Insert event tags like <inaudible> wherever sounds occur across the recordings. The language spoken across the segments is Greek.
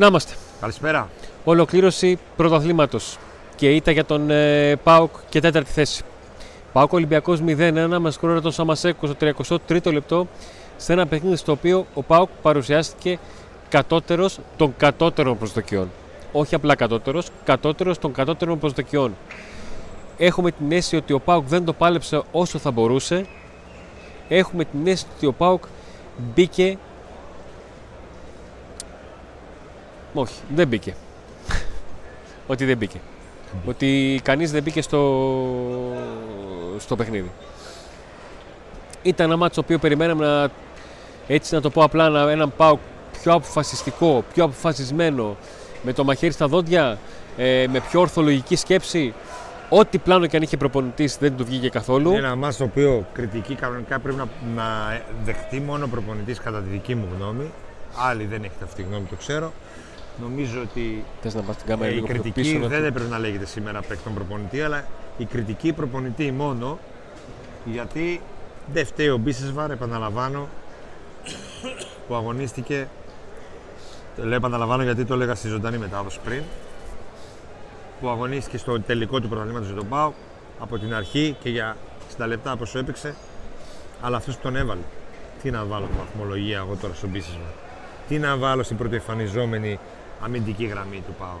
Να είμαστε. Καλησπέρα. Ολοκλήρωση πρωταθλήματος και ήττα για τον ε, Πάουκ και τέταρτη θέση. Πάουκ Ολυμπιακός 0-1 με σκορόρα τον Σαμασέκο στο 33ο λεπτό σε ένα παιχνίδι στο οποίο ο Πάουκ παρουσιάστηκε κατώτερος των κατώτερων προσδοκιών. Όχι απλά κατώτερος, κατώτερος των κατώτερων προσδοκιών. Έχουμε την αίσθηση ότι ο Πάουκ δεν το πάλεψε όσο θα μπορούσε. Έχουμε την αίσθηση ότι ο Πάουκ μπήκε Όχι, δεν μπήκε. ότι δεν μπήκε. Ότι κανείς δεν μπήκε στο, στο παιχνίδι. Ήταν ένα μάτσο το οποίο περιμέναμε να, έτσι να το πω απλά, να, έναν πάω πιο αποφασιστικό, πιο αποφασισμένο, με το μαχαίρι στα δόντια, ε, με πιο ορθολογική σκέψη. Ό,τι πλάνο και αν είχε προπονητής δεν του βγήκε καθόλου. Είναι ένα μάτσο το οποίο κριτική κανονικά πρέπει να, να δεχτεί μόνο προπονητής κατά τη δική μου γνώμη. Άλλοι δεν έχετε αυτή τη γνώμη, το ξέρω. Νομίζω ότι Θες να πας την κάμερα ε, η λίγο πιο κριτική πίσω, να δεν το- έπρεπε να λέγεται σήμερα παίκ τον προπονητή, αλλά η κριτική προπονητή μόνο γιατί δεν φταίει ο Μπίσεσβαρ, επαναλαμβάνω, που αγωνίστηκε. Το λέω επαναλαμβάνω γιατί το έλεγα στη ζωντανή μετάδοση πριν. Που αγωνίστηκε στο τελικό του πρωταθλήματο για τον Πάο από την αρχή και για 60 λεπτά πόσο έπαιξε. Αλλά αυτός που τον έβαλε. Τι να βάλω βαθμολογία εγώ τώρα στον Μπίσεσβαρ. Τι να βάλω στην πρωτοεμφανιζόμενη αμυντική γραμμή του ΠΑΟ.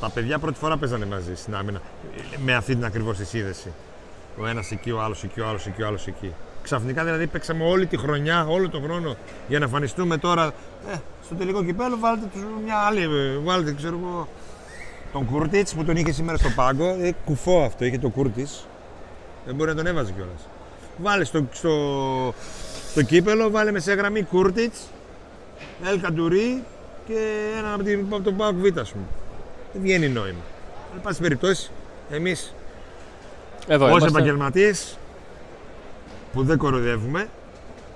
Τα παιδιά πρώτη φορά παίζανε μαζί στην άμυνα. Με αυτή την ακριβώς τη σύνδεση. Ο ένας εκεί, ο άλλος εκεί, ο άλλος εκεί, ο άλλος εκεί. Ξαφνικά δηλαδή παίξαμε όλη τη χρονιά, όλο τον χρόνο για να εμφανιστούμε τώρα. Ε, στο τελικό κυπέλο βάλτε τους μια άλλη. ε, Βάλτε, ξέρω εγώ, τον Κούρτιτς που τον είχε σήμερα στο πάγκο. Ε, κουφό αυτό, είχε το Κούρτιτς. Δεν μπορεί να τον έβαζε κιόλας. Βάλε στο, στο, στο κύπελο, βάλε με σε γραμμή Κούρτιτς, Ελ Καντουρί και ένα από, την, από τον ΠΑΟΚ Β, ας πούμε. Δεν βγαίνει νόημα. Εν πάση περιπτώσει, εμείς Εδώ ως είμαστε. επαγγελματίες που δεν κοροϊδεύουμε,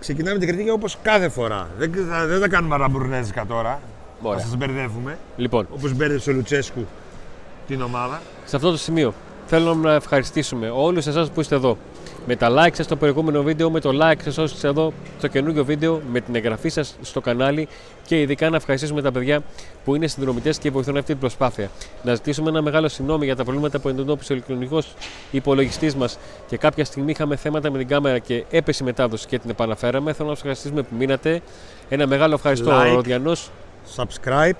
ξεκινάμε την κριτική όπως κάθε φορά. Δεν, θα- δεν τα κάνουμε αραμπουρνέζικα τώρα, Ωραία. θα σας μπερδεύουμε, Λοιπόν, όπως μπέρδεψε ο Λουτσέσκου την ομάδα. σε αυτό το σημείο θέλω να ευχαριστήσουμε όλους εσάς που είστε εδώ. Με τα like σας στο προηγούμενο βίντεο, με το like σας όσοι είστε εδώ στο καινούργιο βίντεο, με την εγγραφή σας στο κανάλι και ειδικά να ευχαριστήσουμε τα παιδιά που είναι συνδρομητές και βοηθούν αυτή την προσπάθεια. Να ζητήσουμε ένα μεγάλο συγγνώμη για τα προβλήματα που εντοπίσε ο ηλεκτρονικός υπολογιστής μας και κάποια στιγμή είχαμε θέματα με την κάμερα και έπεσε η μετάδοση και την επαναφέραμε. Θέλω να σας ευχαριστήσουμε που μείνατε. Ένα μεγάλο ευχαριστώ Like. ο Ροδιανός Subscribe.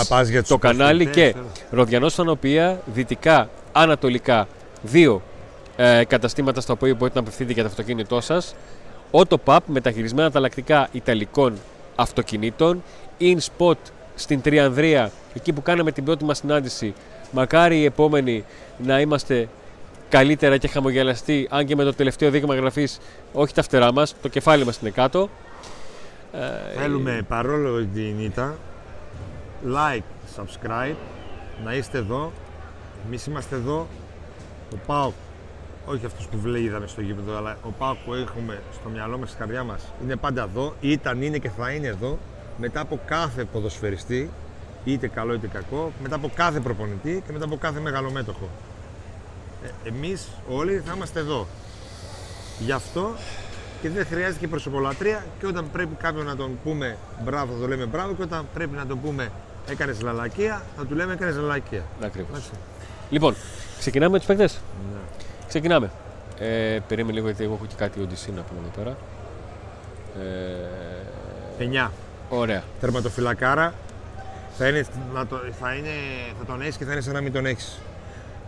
Α, πας για τους το κανάλι και υποστηρικτές, Ροδιανός Φανοπία, δυτικά, ανατολικά, δύο ε, καταστήματα στα οποία μπορείτε να απευθύνετε για το αυτοκίνητό σας. Autopub, μεταχειρισμένα ανταλλακτικά Ιταλικών αυτοκινήτων. In Spot στην Τριανδρία, εκεί που κάναμε την πρώτη μας συνάντηση. Μακάρι η επόμενη να είμαστε καλύτερα και χαμογελαστοί, αν και με το τελευταίο δείγμα γραφής, όχι τα φτερά μας, το κεφάλι μας είναι κάτω. Ε, Θέλουμε παρόλο την ήττα, like, subscribe, να είστε εδώ. Εμείς είμαστε εδώ. Ο ΠΑΟΚ, όχι αυτός που βλέπει είδαμε στο γήπεδο, αλλά ο ΠΑΟΚ που έχουμε στο μυαλό μας, στη καρδιά μας, είναι πάντα εδώ. Ήταν, είναι και θα είναι εδώ. Μετά από κάθε ποδοσφαιριστή, είτε καλό είτε κακό, μετά από κάθε προπονητή και μετά από κάθε μεγαλομέτωχο. Ε, εμείς όλοι θα είμαστε εδώ. Γι' αυτό και δεν χρειάζεται και προσωπολατρία και όταν πρέπει κάποιον να τον πούμε μπράβο θα το λέμε μπράβο και όταν πρέπει να τον πούμε έκανες λαλακία θα του λέμε έκανες λαλακία. ακριβώς. Εντάξει. Λοιπόν, ξεκινάμε με τους παίκτες. Ναι. Ξεκινάμε. Ε, περίμενε λίγο γιατί εγώ έχω και κάτι οντισί να πούμε εδώ πέρα. Ε, 9. ωραία. Τερματοφυλακάρα θα, είναι, να το, θα, είναι, θα τον έχεις και θα είναι σαν να μην τον έχεις.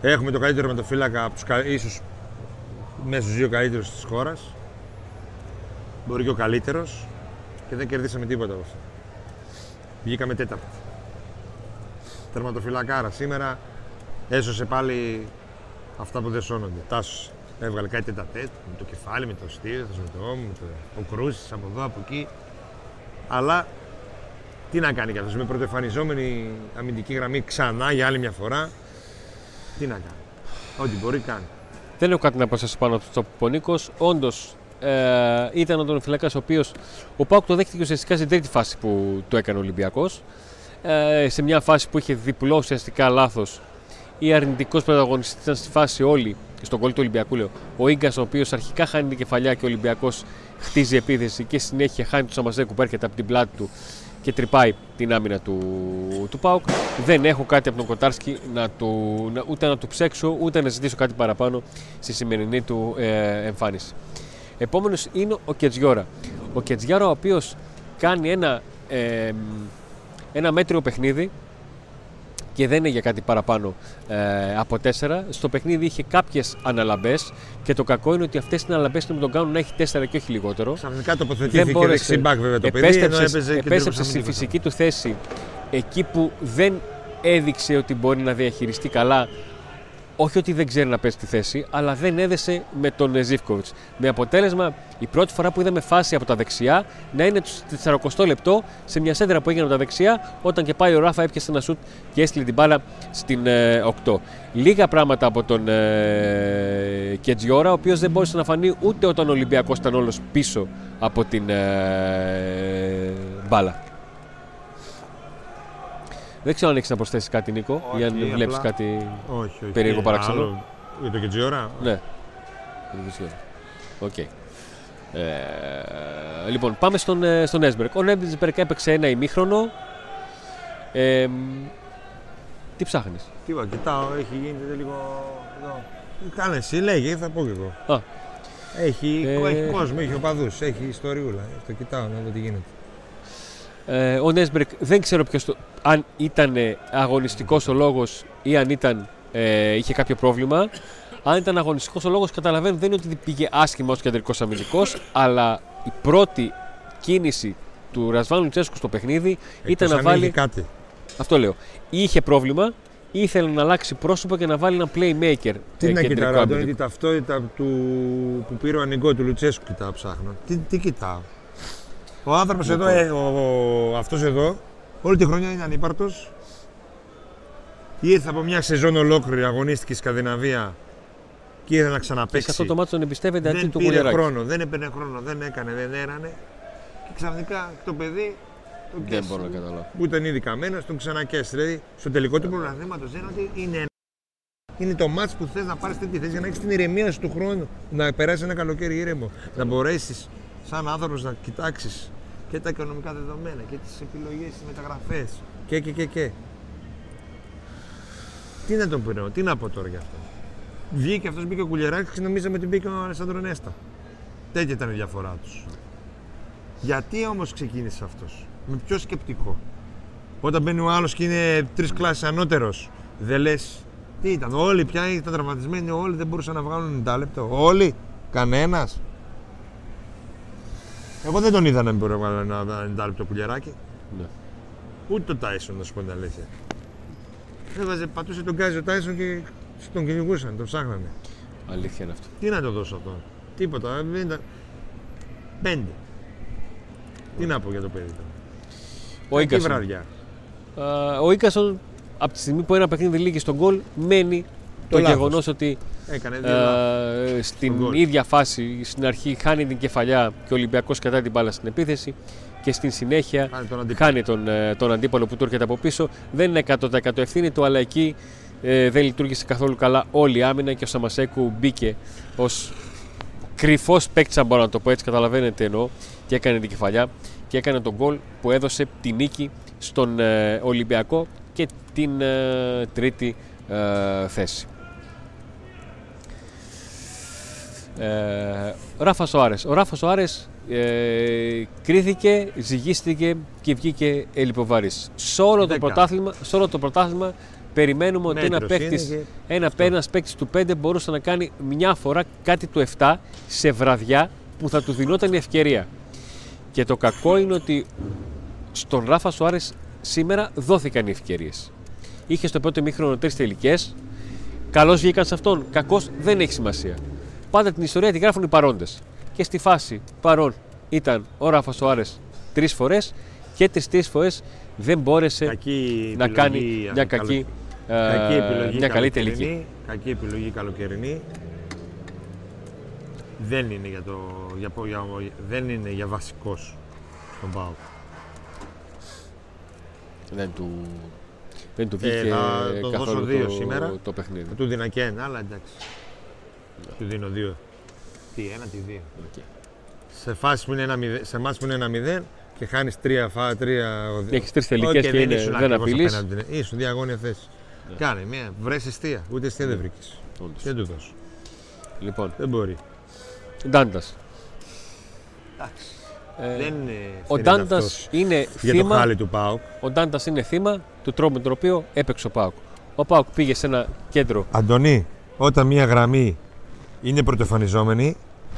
Έχουμε το καλύτερο τερματοφύλακα από τους, κα- ίσως μέσα στους δύο καλύτερους της χώρας. Μπορεί και ο καλύτερος και δεν κερδίσαμε τίποτα από αυτό. Βγήκαμε τέταρτη. Τερματοφυλακάρα σήμερα έσωσε πάλι αυτά που δεν σώνονται. Τάσος έβγαλε κάτι τετατέτ με το κεφάλι, με το στήθος, με το ώμο, με το, ο Κρούσης από εδώ, από εκεί. Αλλά τι να κάνει κι αυτός με πρωτοεμφανιζόμενη αμυντική γραμμή ξανά για άλλη μια φορά. Τι να κάνει. Ό,τι μπορεί κάνει. Δεν έχω κάτι να προσθέσω πάνω στο που ο Νίκος. Όντως ε, ήταν ο τερματοφυλακά ο οποίος ο Πάουκ το δέχτηκε ουσιαστικά στην τρίτη φάση που το έκανε ο Ολυμπιακός. Ε, σε μια φάση που είχε διπλό ουσιαστικά λάθος ή αρνητικός πρωταγωνιστής ήταν στη φάση όλη, στον κόλλη του Ολυμπιακού λέω, ο γκκα, ο οποίος αρχικά χάνει την κεφαλιά και ο Ολυμπιακός χτίζει επίθεση και συνέχεια χάνει τον Σαμαζέκου που έρχεται από την πλάτη του και τρυπάει την άμυνα του, του ΠΑΟΚ. Δεν έχω κάτι από τον Κοτάρσκι να του, να, ούτε να του ψέξω ούτε να ζητήσω κάτι παραπάνω στη σημερινή του ε, εμφάνιση. Επόμενος είναι ο Κετζιόρα. Ο Κετζιόρα ο οποίος κάνει ένα, ε, ένα μέτριο παιχνίδι και δεν είναι για κάτι παραπάνω ε, από τέσσερα. Στο παιχνίδι είχε κάποιες αναλαμπές και το κακό είναι ότι αυτές οι αναλαμπές με τον κάνουν να έχει τέσσερα και όχι λιγότερο. Ξαφνικά τοποθετήθηκε δεξιμπάκ βέβαια το παιδί. Επέστρεψε, επέστρεψε στη φυσική του θέση εκεί που δεν έδειξε ότι μπορεί να διαχειριστεί καλά όχι ότι δεν ξέρει να παίζει τη θέση, αλλά δεν έδεσε με τον Ζήφκοβιτς. Με αποτέλεσμα η πρώτη φορά που είδαμε φάση από τα δεξιά να είναι το 40 λεπτό σε μια σέντρα που έγινε από τα δεξιά, όταν και πάει ο Ράφα έπιασε ένα σουτ και έστειλε την μπάλα στην ε, 8. Λίγα πράγματα από τον ε, Κεντζιόρα, ο οποίος δεν μπόρεσε να φανεί ούτε όταν ο Ολυμπιακός ήταν όλος πίσω από την ε, μπάλα. Δεν ξέρω αν έχεις να προσθέσεις κάτι, Νίκο, Όχι, ή αν βλέπεις απλά- κάτι Όχι, όχι. περίεργο Ε, παράξενο. άλλο- Για το Κεντζιόρα. Ναι. Δεν ξέρω. Οκ. Ε, λοιπόν, πάμε στον, ε, στον Έσμπερκ. Ο Έσμπερκ έπαιξε ένα ημίχρονο. Ε, μ, τι ψάχνεις; Τι είπα, κοιτάω, έχει γίνει λίγο. εδώ. Κάνε εσύ, λέγε, θα πω κι εγώ. Α, Έχει, Ε, έχει κόσμο, έχει οπαδούς, έχει ιστοριούλα. Το κοιτάω να δω τι γίνεται. Ε, ο Νέσμπερκ δεν ξέρω ποιος το, αν ήταν αγωνιστικός ο λόγος ή αν ήταν, ε, είχε κάποιο πρόβλημα. Αν ήταν αγωνιστικός ο λόγος καταλαβαίνω δεν είναι ότι πήγε άσχημα ως κεντρικός αμυντικός αλλά η πρώτη κίνηση του Ρασβάν Λουτσέσκου στο παιχνίδι ήταν Εκτός να αν βάλει είχε κάτι. Αυτό λέω. Είχε πρόβλημα, ήθελε να αλλάξει πρόσωπο και να βάλει ένα playmaker. Τι ε, να κεντρικό κοιτάω, Αντώνη, αμυντικό. την ταυτότητα του, που πήρε ο ανοιγό του Λουτσέσκου κοιτάω, ψάχνω. Τι, τι κοιτάω; Ο άνθρωπος εδώ, Λοιπόν. ε, ο, ο, αυτός εδώ, όλη τη χρονιά είναι ανύπαρτος. Ήρθε από μια σεζόν ολόκληρη, αγωνίστηκε στη Σκανδιναβία και ήρθε να Και σε ξαναπαίξει. αυτό το μάτσο τον εμπιστεύεται αντί δεν του πήρε Κουλιαράκη. χρόνο, δεν έπαιρνε χρόνο, δεν έκανε, δεν έρανε. Και ξαφνικά το παιδί τον Δεν καίσε. μπορώ να καταλάβω. που ήταν ήδη καμένος, τον ξανακέσει. Δηλαδή, στο τελικό του πρωταθλήματος είναι ότι είναι, ένα- είναι το μάτς που θες να πάρεις τέτοια θέση για να έχεις την ηρεμία σου του χρόνου. Να περάσεις ένα καλοκαίρι ήρεμο. Να μπορέσεις σαν άνθρωπος να κοιτάξεις και τα οικονομικά δεδομένα και τις επιλογές, τις μεταγραφές. Και, και, και, και. Τι να τον πω, τι να πω τώρα γι' αυτό. Βγήκε αυτός, μπήκε ο Κουλιεράκη και νομίζαμε ότι μπήκε ο Αλessandro Νέστα. Τέτοια ήταν η διαφορά τους. Γιατί όμως ξεκίνησε αυτός, με ποιο σκεπτικό. Όταν μπαίνει ο άλλος και είναι τρεις κλάσεις ανώτερος, δεν λες. Τι ήταν, όλοι πια ήταν τραυματισμένοι, όλοι δεν μπορούσαν να βγάλουν 90 λεπτό. Όλοι, κανένας. Εγώ δεν τον είδα να μην μπορεί να βγάλει ένα 90 λεπτό κουλιαράκι. Ναι. Ούτε το Τάισον, να σου πω την αλήθεια. Έβαζε, πατούσε τον Γκάζι ο Τάισον και τον κυνηγούσαν, τον ψάχνανε. Αλήθεια είναι αυτό. Τι να το δώσω αυτό; Τίποτα. Δεν ήταν... Πέντε. Τι να πω για το παιδί τώρα. Ο Κακή Ίκασον. βραδιά. Α, ο Ίκασον από τη στιγμή που ένα παιχνίδι λύγει στον γκολ, μένει το, λάθος. γεγονός ότι Έκανε δύο λάθη. ε, στην γκολ. ίδια φάση, στην αρχή χάνει την κεφαλιά και ο Ολυμπιακός κατά την μπάλα στην επίθεση και στην συνέχεια Χάνει τον αντίπαλο. χάνει τον, ε, τον αντίπαλο που του έρχεται από πίσω. Δεν είναι 100% ευθύνη του, αλλά εκεί ε, δεν λειτουργήσε καθόλου καλά όλη η άμυνα και ο Σαμασέκου μπήκε ως κρυφός παίκτης, αν μπορώ να το πω έτσι, καταλαβαίνετε τι εννοώ, και έκανε την κεφαλιά και έκανε τον γκολ που έδωσε τη νίκη στον ε, Ολυμπιακό και την ε, τρίτη ε, θέση. Ε, Ράφα Σοάρες. Ο Ράφα Σοάρες ε, κρίθηκε, ζυγίστηκε και βγήκε ελιποβαρής. Σε όλο, το Δέκα. πρωτάθλημα, σε όλο το πρωτάθλημα περιμένουμε ότι ένα Μέτρος παίκτης, είναι και ένα, αυτό. ένας παίκτης του 5 μπορούσε να κάνει μια φορά κάτι του 7 σε βραδιά που θα του δινόταν η ευκαιρία. Και το κακό είναι ότι στον Ράφα Σουάρες σήμερα δόθηκαν οι ευκαιρίες. Είχε στο πρώτο ημίχρονο τρεις τελικές. Καλώς βγήκαν σε αυτόν. Κακός δεν έχει σημασία. Πάντα την ιστορία τη γράφουν οι παρόντες. Και στη φάση παρόν ήταν ο Ράφα Σουάρε τρεις φορές και τις τρεις φορές δεν μπόρεσε Κακή να επιλογή, κάνει ας, μια καλο- κακή, ε, κακή επιλογή μια καλή καλοκαιρινή, τελική. Κακή επιλογή καλοκαιρινή. Δεν είναι για, το, για, πο- για, δεν είναι για βασικός στον ΠΑΟΚ. Δεν του, δεν του Ε, βγήκε θα τον δώσω καθόλου δύο το, σήμερα. το παιχνίδι. Θα του δίνα και ένα, αλλά εντάξει. Του δίνω δύο. Τι, ένα, τι δύο. Οκ. Σε, φάση που είναι ένα, μηδέ- σε μάτς που είναι ένα μηδέν, και χάνεις τρία φά, τρία. Έχεις τρεις τελικές Οκ, και είναι, ήσουν δεν ακριβώς απειλείς. απέναντι, ναι. Ήσουν διαγώνια θέση. Ναι. Κάνε μια, βρες αιστεία. Ούτε αιστεία δεν βρήκες. Δεν του δώσω. Λοιπόν, Δεν μπορεί. Ντάντας. δεν είναι Ο ευθύνεται Ντάντας αυτός είναι για το θύμα. χάλι του Πάουκ. Ο Ντάντας είναι θύμα του τρόπου με τον οποίο έπαιξε ο Πάουκ. Ο Πάουκ πήγε σε ένα κέντρο. Αντωνί, όταν μια γραμμή είναι πρωτοφανιζόμενη,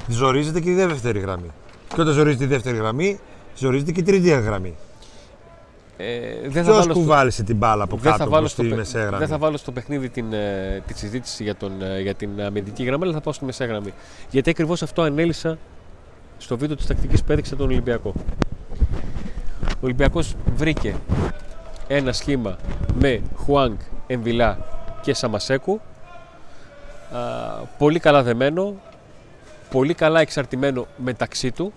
ζορίζεται και η δεύτερη γραμμή. Και όταν ζορίζεται η δεύτερη γραμμή, ζορίζεται και η τρίτη γραμμή. Ε, δεν θα Ποιος βάλω στο- κουβάλισε την μπάλα από δεν θα, κάτω βάλω προς στο, τη παι- μεσαία γραμμή; δεν θα βάλω στο παιχνίδι την, ε, τη συζήτηση για, τον, ε, για την αμυντική γραμμή, αλλά θα πάω στη μεσαία γραμμή. Γιατί ακριβώς αυτό ανέλησα στο βίντεο της τακτικής που έδειξε τον Ολυμπιακό. Ο Ολυμπιακός βρήκε ένα σχήμα με Χουάνγκ, Εμβιλά και Σαμασέκου. Α, πολύ καλά δεμένο, πολύ καλά εξαρτημένο μεταξύ του.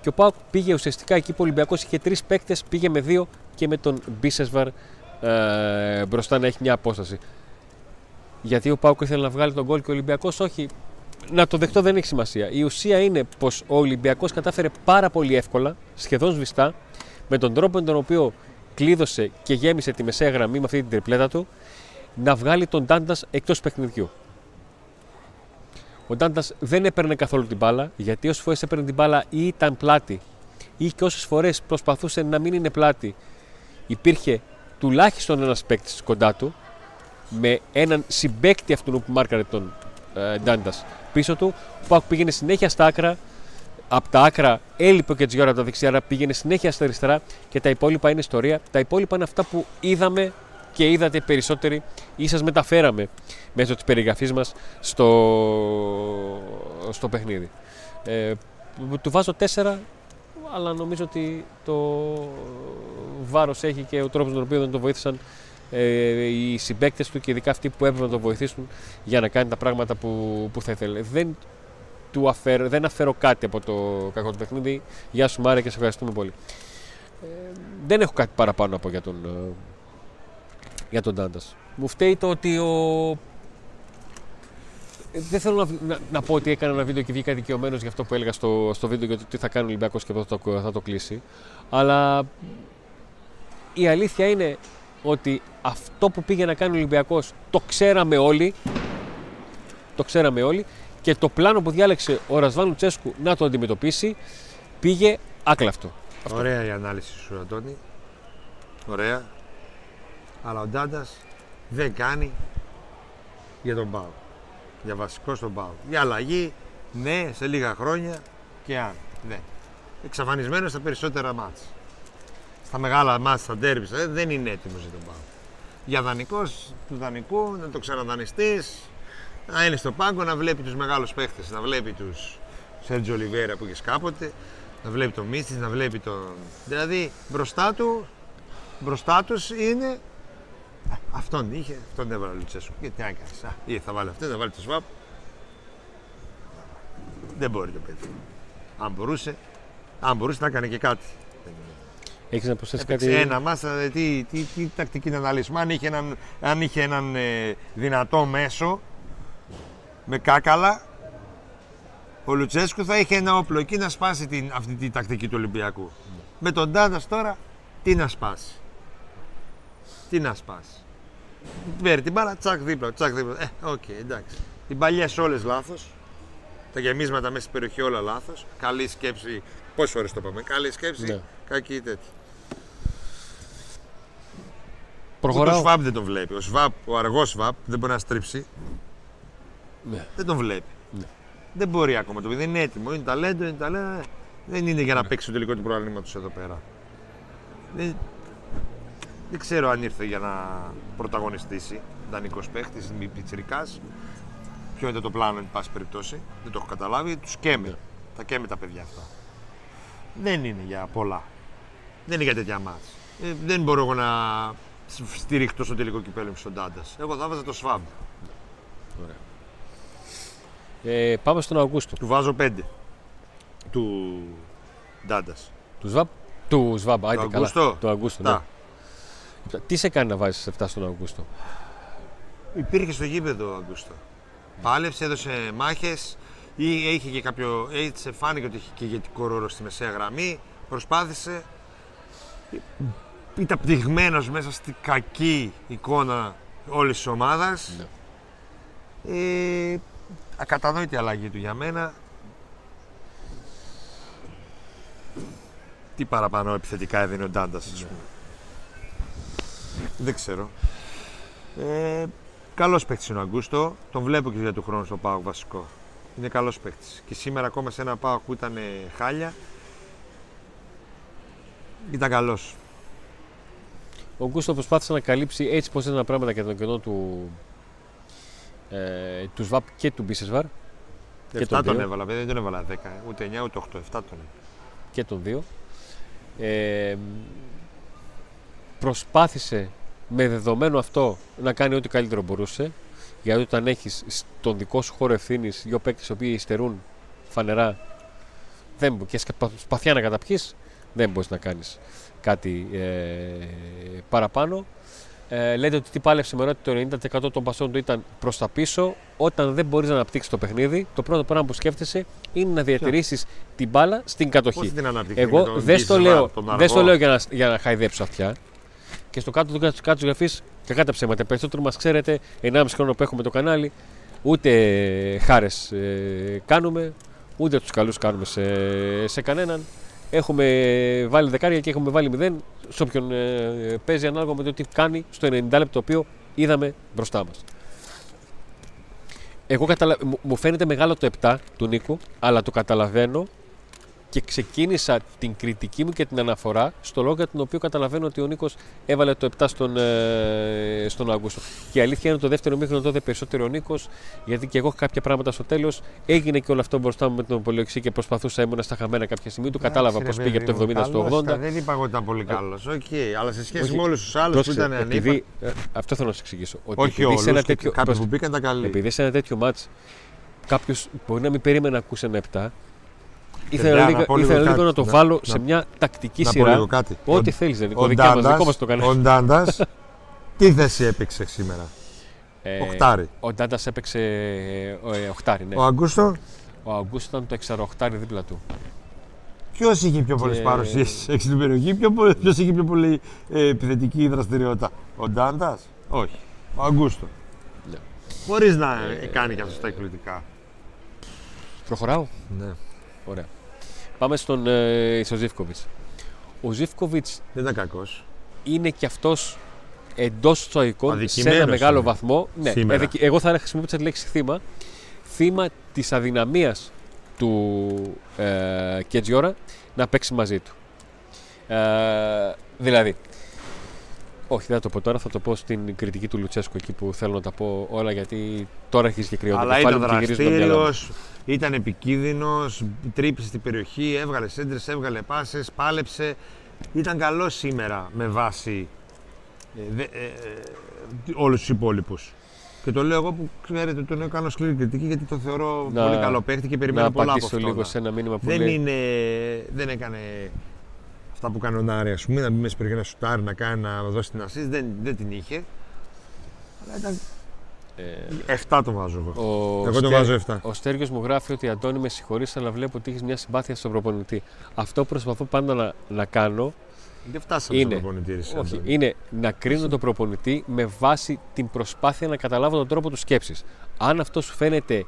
Και ο Πάουκ πήγε ουσιαστικά εκεί που ο Ολυμπιακός είχε τρεις παίκτες, πήγε με δύο και με τον Μπίσεσβαρ ε, μπροστά να έχει μια απόσταση. Γιατί ο Πάουκ ήθελε να βγάλει τον γκολ και ο Ολυμπιακός όχι. Να το δεχτώ δεν έχει σημασία. Η ουσία είναι πως ο Ολυμπιακός κατάφερε πάρα πολύ εύκολα, σχεδόν σβηστά, με τον τρόπο με τον οποίο κλείδωσε και γέμισε τη μεσαία γραμμή με αυτή την τριπλέτα του, να βγάλει τον Τάντας εκτός παιχνιδιού. Ο Ντάντα δεν έπαιρνε καθόλου την μπάλα, γιατί όσες φορές έπαιρνε την μπάλα ή ήταν πλάτη, ή και όσες φορές προσπαθούσε να μην είναι πλάτη, υπήρχε τουλάχιστον ένας παίκτης κοντά του, με έναν συμπέκτη αυτού που μάρκαρε τον ε, Ντάντα πίσω του. Ο Πάουκ πήγαινε συνέχεια στα άκρα. Από τα άκρα έλειπε ο Κετζιόρα από τα δεξιά, άρα πήγαινε συνέχεια στα αριστερά και τα υπόλοιπα είναι ιστορία. Τα υπόλοιπα είναι αυτά που είδαμε και είδατε περισσότεροι ή σας μεταφέραμε μέσω της περιγραφής μας στο, στο παιχνίδι. Ε, του βάζω 4, αλλά νομίζω ότι το βάρος έχει και ο τρόπος με τον οποίο δεν το βοήθησαν ε, οι συμπαίκτες του και ειδικά αυτοί που έπρεπε να τον βοηθήσουν για να κάνει τα πράγματα που, που θα ήθελε. Δεν, του αφαίρω, δεν αφαίρω κάτι από το κακό του παιχνίδι. Γεια σου Μάρια και σε ευχαριστούμε πολύ. Ε, δεν έχω κάτι παραπάνω να πω για τον, ε, για τον Τάντας. Μου φταίει το ότι ο... Ε, Δεν θέλω να, να, να πω ότι έκανα ένα βίντεο και βγήκα δικαιωμένος για αυτό που έλεγα στο, στο βίντεο για το τι θα κάνει ο Ολυμπιακός και εδώ θα το, θα το κλείσει. Αλλά η αλήθεια είναι ότι αυτό που πήγε να κάνει ο Ολυμπιακός το ξέραμε όλοι. Το ξέραμε όλοι και το πλάνο που διάλεξε ο Ρασβάν Τσέσκου να το αντιμετωπίσει πήγε άκλαυτο. Ωραία η ανάλυση σου, Αντώνη. Ωραία. Αλλά ο Ντάντας δεν κάνει για τον Πάο. Για βασικό στον Πάο. Για αλλαγή, ναι, σε λίγα χρόνια και αν. Ναι. Εξαφανισμένος στα περισσότερα μάτς. Στα μεγάλα μάτς, στα ντέρμπις, ε, δεν είναι έτοιμος για τον Πάο. Για δανεικός του δανεικού, να το ξαναδανειστείς, να είναι στο πάγκο, να βλέπει τους μεγάλους παίχτες, να βλέπει τους Σέρτζο Ολιβέρα που είχε κάποτε, να βλέπει τον Μίστη, να βλέπει τον. Δηλαδή μπροστά του, μπροστά τους είναι. «Α, Αυτόν είχε, αυτόν έβαλε ο Λουτσέσου. Και τι έκανε. Α, ή θα βάλει αυτό, θα βάλει το σβάπ. Δεν μπορεί το παιδί. Αν μπορούσε, αν μπορούσε να έκανε και κάτι. Έχεις να προσθέσεις Έπαιξε κάτι; ένα μάσα, τι, τι, τι, τακτική να αναλύσουμε. Αν είχε έναν, αν είχε έναν ε, δυνατό μέσο με κάκαλα, ο Λουτσέσκου θα είχε ένα όπλο εκεί να σπάσει την, αυτή τη τακτική του Ολυμπιακού. Με τον Ντάντα τώρα, τι να σπάσει. Τι να σπάσει. Παίρνει την μπάλα, τσακ δίπλα, τσακ δίπλα. Ε, οκ, εντάξει. Οι παλιέ όλες λάθος. Τα γεμίσματα μέσα στην περιοχή όλα λάθος. Καλή σκέψη. Πόσες φορές το είπαμε. Καλή σκέψη, Ναι. κακή τέτοια. Ούτε ο Προχωράω. Σβάμπ δεν τον βλέπει. Ο, Σβάμπ, ο αργός Σβάμπ δεν μπορεί να στρίψει. Ναι. Δεν τον βλέπει. Ναι. Δεν μπορεί ακόμα το παιδί. Δεν είναι έτοιμο. Είναι ταλέντο, είναι ταλέντο. Δεν είναι για να παίξει το τελικό του προαλήματος εδώ πέρα. Δεν, δεν ξέρω αν ήρθε για να πρωταγωνιστήσει. Δανεικός παίχτης, μη πιτσυρικά. Ποιο είναι το πλάνο, εν πάση περιπτώσει. Δεν το έχω καταλάβει. Τους καίμε. Ναι. Τα καίμε τα παιδιά αυτά. Δεν είναι για πολλά. Δεν είναι για τέτοια μάτς. Ε, δεν μπορώ εγώ να στηριχτώ στο τελικό κυπέλο μου στον Τάντας. Εγώ θα βάζα το Σβάμπ. Ε, πάμε στον Αυγούστο. Του βάζω 5. Του Ντάντα. Του Σβάμπ. Του Σβάμπ, άιντε καλά. Αυγούστο. Το Αυγούστο. Ναι. Τι σε κάνει να βάζεις 7 στον Αυγούστο; Υπήρχε στο γήπεδο ο Αγκούστο. Πάλεψε, έδωσε μάχες. Ή είχε και κάποιο. Έτσι φάνηκε ότι είχε και ηγετικό ρόλο στη μεσαία γραμμή. προσπάθησε ήταν πτυγμένος μέσα στη κακή εικόνα όλης της ομάδας Ναι. ε, ακατανόητη αλλαγή του για μένα τι παραπάνω επιθετικά έδινε ο Ντάντας ας πούμε. Δεν ξέρω. Ε, καλός παίκτης είναι ο Αγκούστο. Τον βλέπω και για του χρόνου στο ΠΑΟΚ βασικό. Είναι καλός παίκτης. Και σήμερα ακόμα σε ένα ΠΑΟΚ που ήταν ε, χάλια ήταν καλός. Ο Γκούστο προσπάθησε να καλύψει έτσι πως ήταν τα πράγματα και τον κενό του, ε, του ΣΒΑΠ και του Μπίσεσβαρ. 7 τον τον δύο. έβαλα, δεν τον έβαλα 10, ούτε 9 ούτε 8, 7 τον έβαλα. και τον δύο. Ε, προσπάθησε με δεδομένο αυτό να κάνει ό,τι καλύτερο μπορούσε. Γιατί όταν έχεις στον δικό σου χώρο ευθύνης δύο παίκτες οι οποίοι υστερούν φανερά δεν, μπο- και σπα- σπαθιά να καταπιείς, δεν μπορείς να κάνεις κάτι ε, παραπάνω. Ε, λέτε ότι τι πάλεψε με ότι το 90% των πασών του ήταν προς τα πίσω. Όταν δεν μπορείς να αναπτύξεις το παιχνίδι, το πρώτο πράγμα που σκέφτεσαι είναι να διατηρήσεις την μπάλα στην κατοχή. Πώς την αναπτύξει με Εγώ τον δεν στο Μπίσεσβαρ, λέω, τον δεν στο αργό. λέω για, να, για να χαϊδέψω αυτιά. Και στο κάτω του κάτω, κάτω της γραφής, κακά τα ψέματα. Περισσότερο μας ξέρετε, 1,5 χρόνο που έχουμε το κανάλι, ούτε χάρες κάνουμε, ούτε τους καλούς κάνουμε σε, σε κανέναν. Έχουμε βάλει δεκάρια και έχουμε βάλει μηδέν σε όποιον ε, παίζει ανάλογα με το τι κάνει στο 90 λεπτό το οποίο είδαμε μπροστά μας. Εγώ καταλα... μου- μου φαίνεται μεγάλο το 7 του Νίκου, αλλά το καταλαβαίνω και ξεκίνησα την κριτική μου και την αναφορά στο λόγο για τον οποίο καταλαβαίνω ότι ο Νίκος έβαλε το 7 στον, ε, στον Αύγουστο. Και η αλήθεια είναι ότι το δεύτερο μήχρονο τότε περισσότερο ο Νίκος, γιατί και εγώ είχα κάποια πράγματα στο τέλος. Έγινε και όλο αυτό μπροστά μου με τον Πολιοξή και προσπαθούσα ήμουν στα χαμένα κάποια στιγμή. Του κατάλαβα Εντάξει, πώς ρε πήγε από παιδί το 70 μου, στο καλός 80. ήταν, Δεν είπα εγώ ότι ήταν πολύ καλός. Οκ, αλλά σε σχέση Όχι. με όλους τους άλλους που Πρόσεξε, ήταν ανήπα. επειδή, ε, αυτό θέλω να σα εξηγήσω. Ότι Όχι επειδή όλου. σε ένα τέτοιο, Κάποιοι πρόσεξε, που μπήκαν ήταν καλοί. επειδή σε ένα τέτοιο μάτς κάποιος μπορεί να μην περίμενε να ακούσει ένα 7. Ήθελα Παιδιά, λίγο, να πω λίγο ήθελα λίγο κάτι. να το Να- βάλω να- σε μια τακτική Να πω σειρά. λίγο κάτι. Ό,τι Ο- θέλεις, δεν ο είναι. Δικιά μας, Ντάντας- δικό μας το κανάλι. Ο Ντάντας τι θέση έπαιξε σήμερα; Ε, Οχτάρι. Ο Ντάντας έπαιξε ε, οχτάρι, ναι. Ο Αγκούστο, Ο Αγκούστο ήταν το εξαροχτάρι δίπλα του. ποιος είχε πιο πολλές Και- παρουσίες <laughs> έξι στην περιοχή, ποιο είχε πιο πολύ ε, επιθετική δραστηριότητα; Ο Ντάντας, όχι. Ο Αγκούστο; Ναι. Χωρί να κάνει και αυτό τα εκπληκτικά. Προχωράω. Ναι. Ωραία. Πάμε στον, ε, στο Ζήφκοβιτς. Ο Ζήφκοβιτς Δεν ήταν κακός. είναι και αυτός εντός εισαγωγικών σε Αδικημένος ένα μεγάλο είναι. βαθμό. Ναι, Σήμερα. εδικη- εγώ θα χρησιμοποιήσω τη λέξη θύμα. Θύμα της αδυναμίας του ε, Κετζιόρα να παίξει μαζί του. Ε, δηλαδή, όχι δεν θα το πω τώρα, θα το πω στην κριτική του Λουτσέσκου εκεί που θέλω να τα πω όλα γιατί τώρα έχει και κρυό το Αλλά κεφάλι ήταν μου και γυρίζω το μυαλό μου. δραστήριο, ήταν επικίνδυνος, τρύπησε στην περιοχή, έβγαλε σέντρες, έβγαλε πάσες, πάλεψε. Ήταν καλό σήμερα με βάση ε, δε, ε, ε, όλους τους υπόλοιπους. Και το λέω εγώ που ξέρετε τον έκανα σκληρή κριτική γιατί το θεωρώ Να- πολύ καλό παίχτη και περιμένω Να πολλά από απαντήσω αυτό. λίγο σε ένα μήνυμα που δεν, λέει είναι, δεν έκανε αυτά που κάνει ο Νάρη, ας πούμε, να μπει μέσα στην περιοχή να σουτάρει, να κάνει να δώσει την assist, δεν, δεν την είχε. Αλλά ήταν ε, 7 το βάζω εγώ. ο Εγώ το Στέ- βάζω 7. Ο Στέργιος μου γράφει ότι Αντώνη με συγχωρείς αλλά βλέπω ότι έχεις μια συμπάθεια στον προπονητή. Αυτό που προσπαθώ πάντα να, να κάνω Δεν φτάσαμε Είναι. στο προπονητή. ρε, εσύ, όχι, Αντώνη. είναι να κρίνω τον προπονητή με βάση την προσπάθεια να καταλάβω τον τρόπο του σκέψης. Αν αυτός σου φαίνεται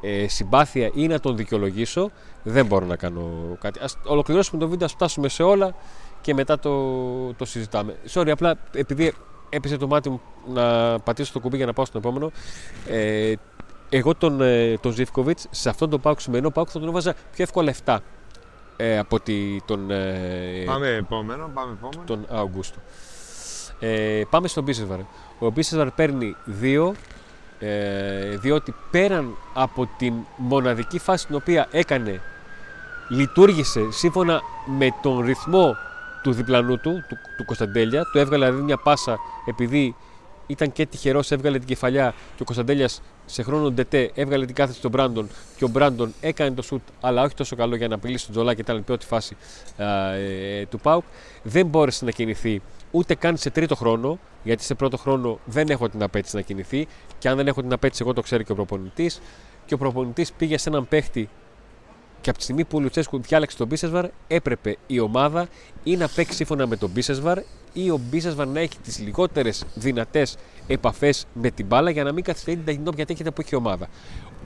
ε, συμπάθεια ή να τον δικαιολογήσω, δεν μπορώ να κάνω κάτι. Ας ολοκληρώσουμε το βίντεο, ας φτάσουμε σε όλα και μετά το, το συζητάμε. Sorry, απλά επειδή έπεσε το μάτι μου να πατήσω το κουμπί για να πάω στον επόμενο. Ε, εγώ τον, ε, τον Ζιβκοβιτ σε αυτόν τον Πάουκ σημερινό Πάουκ θα τον έβαζα πιο εύκολα 7 ε, από ότι τον, ε, Πάμε επόμενο, πάμε επόμενο. τον Αουγκούστο. Ε, πάμε στον Μπίσεσβαρ. Ο Μπίσεσβαρ παίρνει 2 ε, διότι πέραν από την μοναδική φάση την οποία έκανε λειτούργησε σύμφωνα με τον ρυθμό του διπλανού του, του, του Κωνσταντέλια. Του έβγαλε δηλαδή μια πάσα επειδή ήταν και τυχερός, έβγαλε την κεφαλιά και ο Κωνσταντέλιας σε χρόνο ντετέ έβγαλε την κάθετη στον Μπράντον και ο Μπράντον έκανε το σουτ, αλλά όχι τόσο καλό για να απειλήσει τον Τζολά και ήταν η πρώτη φάση α, ε, του Πάουκ. Δεν μπόρεσε να κινηθεί ούτε καν σε τρίτο χρόνο, γιατί σε πρώτο χρόνο δεν έχω την απέτηση να κινηθεί. Και αν δεν έχω την απέτηση, εγώ το ξέρει και ο προπονητής. Και ο προπονητής πήγε σε έναν παίχτη Και από τη στιγμή που ο Λουτσέσκου διάλεξε τον Μπίσεσβαρ, έπρεπε η ομάδα ή να παίξει σύμφωνα με τον Μπίσεσβαρ ή ο Μπίσεσβαρ να έχει τις λιγότερες δυνατές επαφές με την μπάλα για να μην καθυστερεί την ταχυνότητα τέχεια που έχει η ομάδα.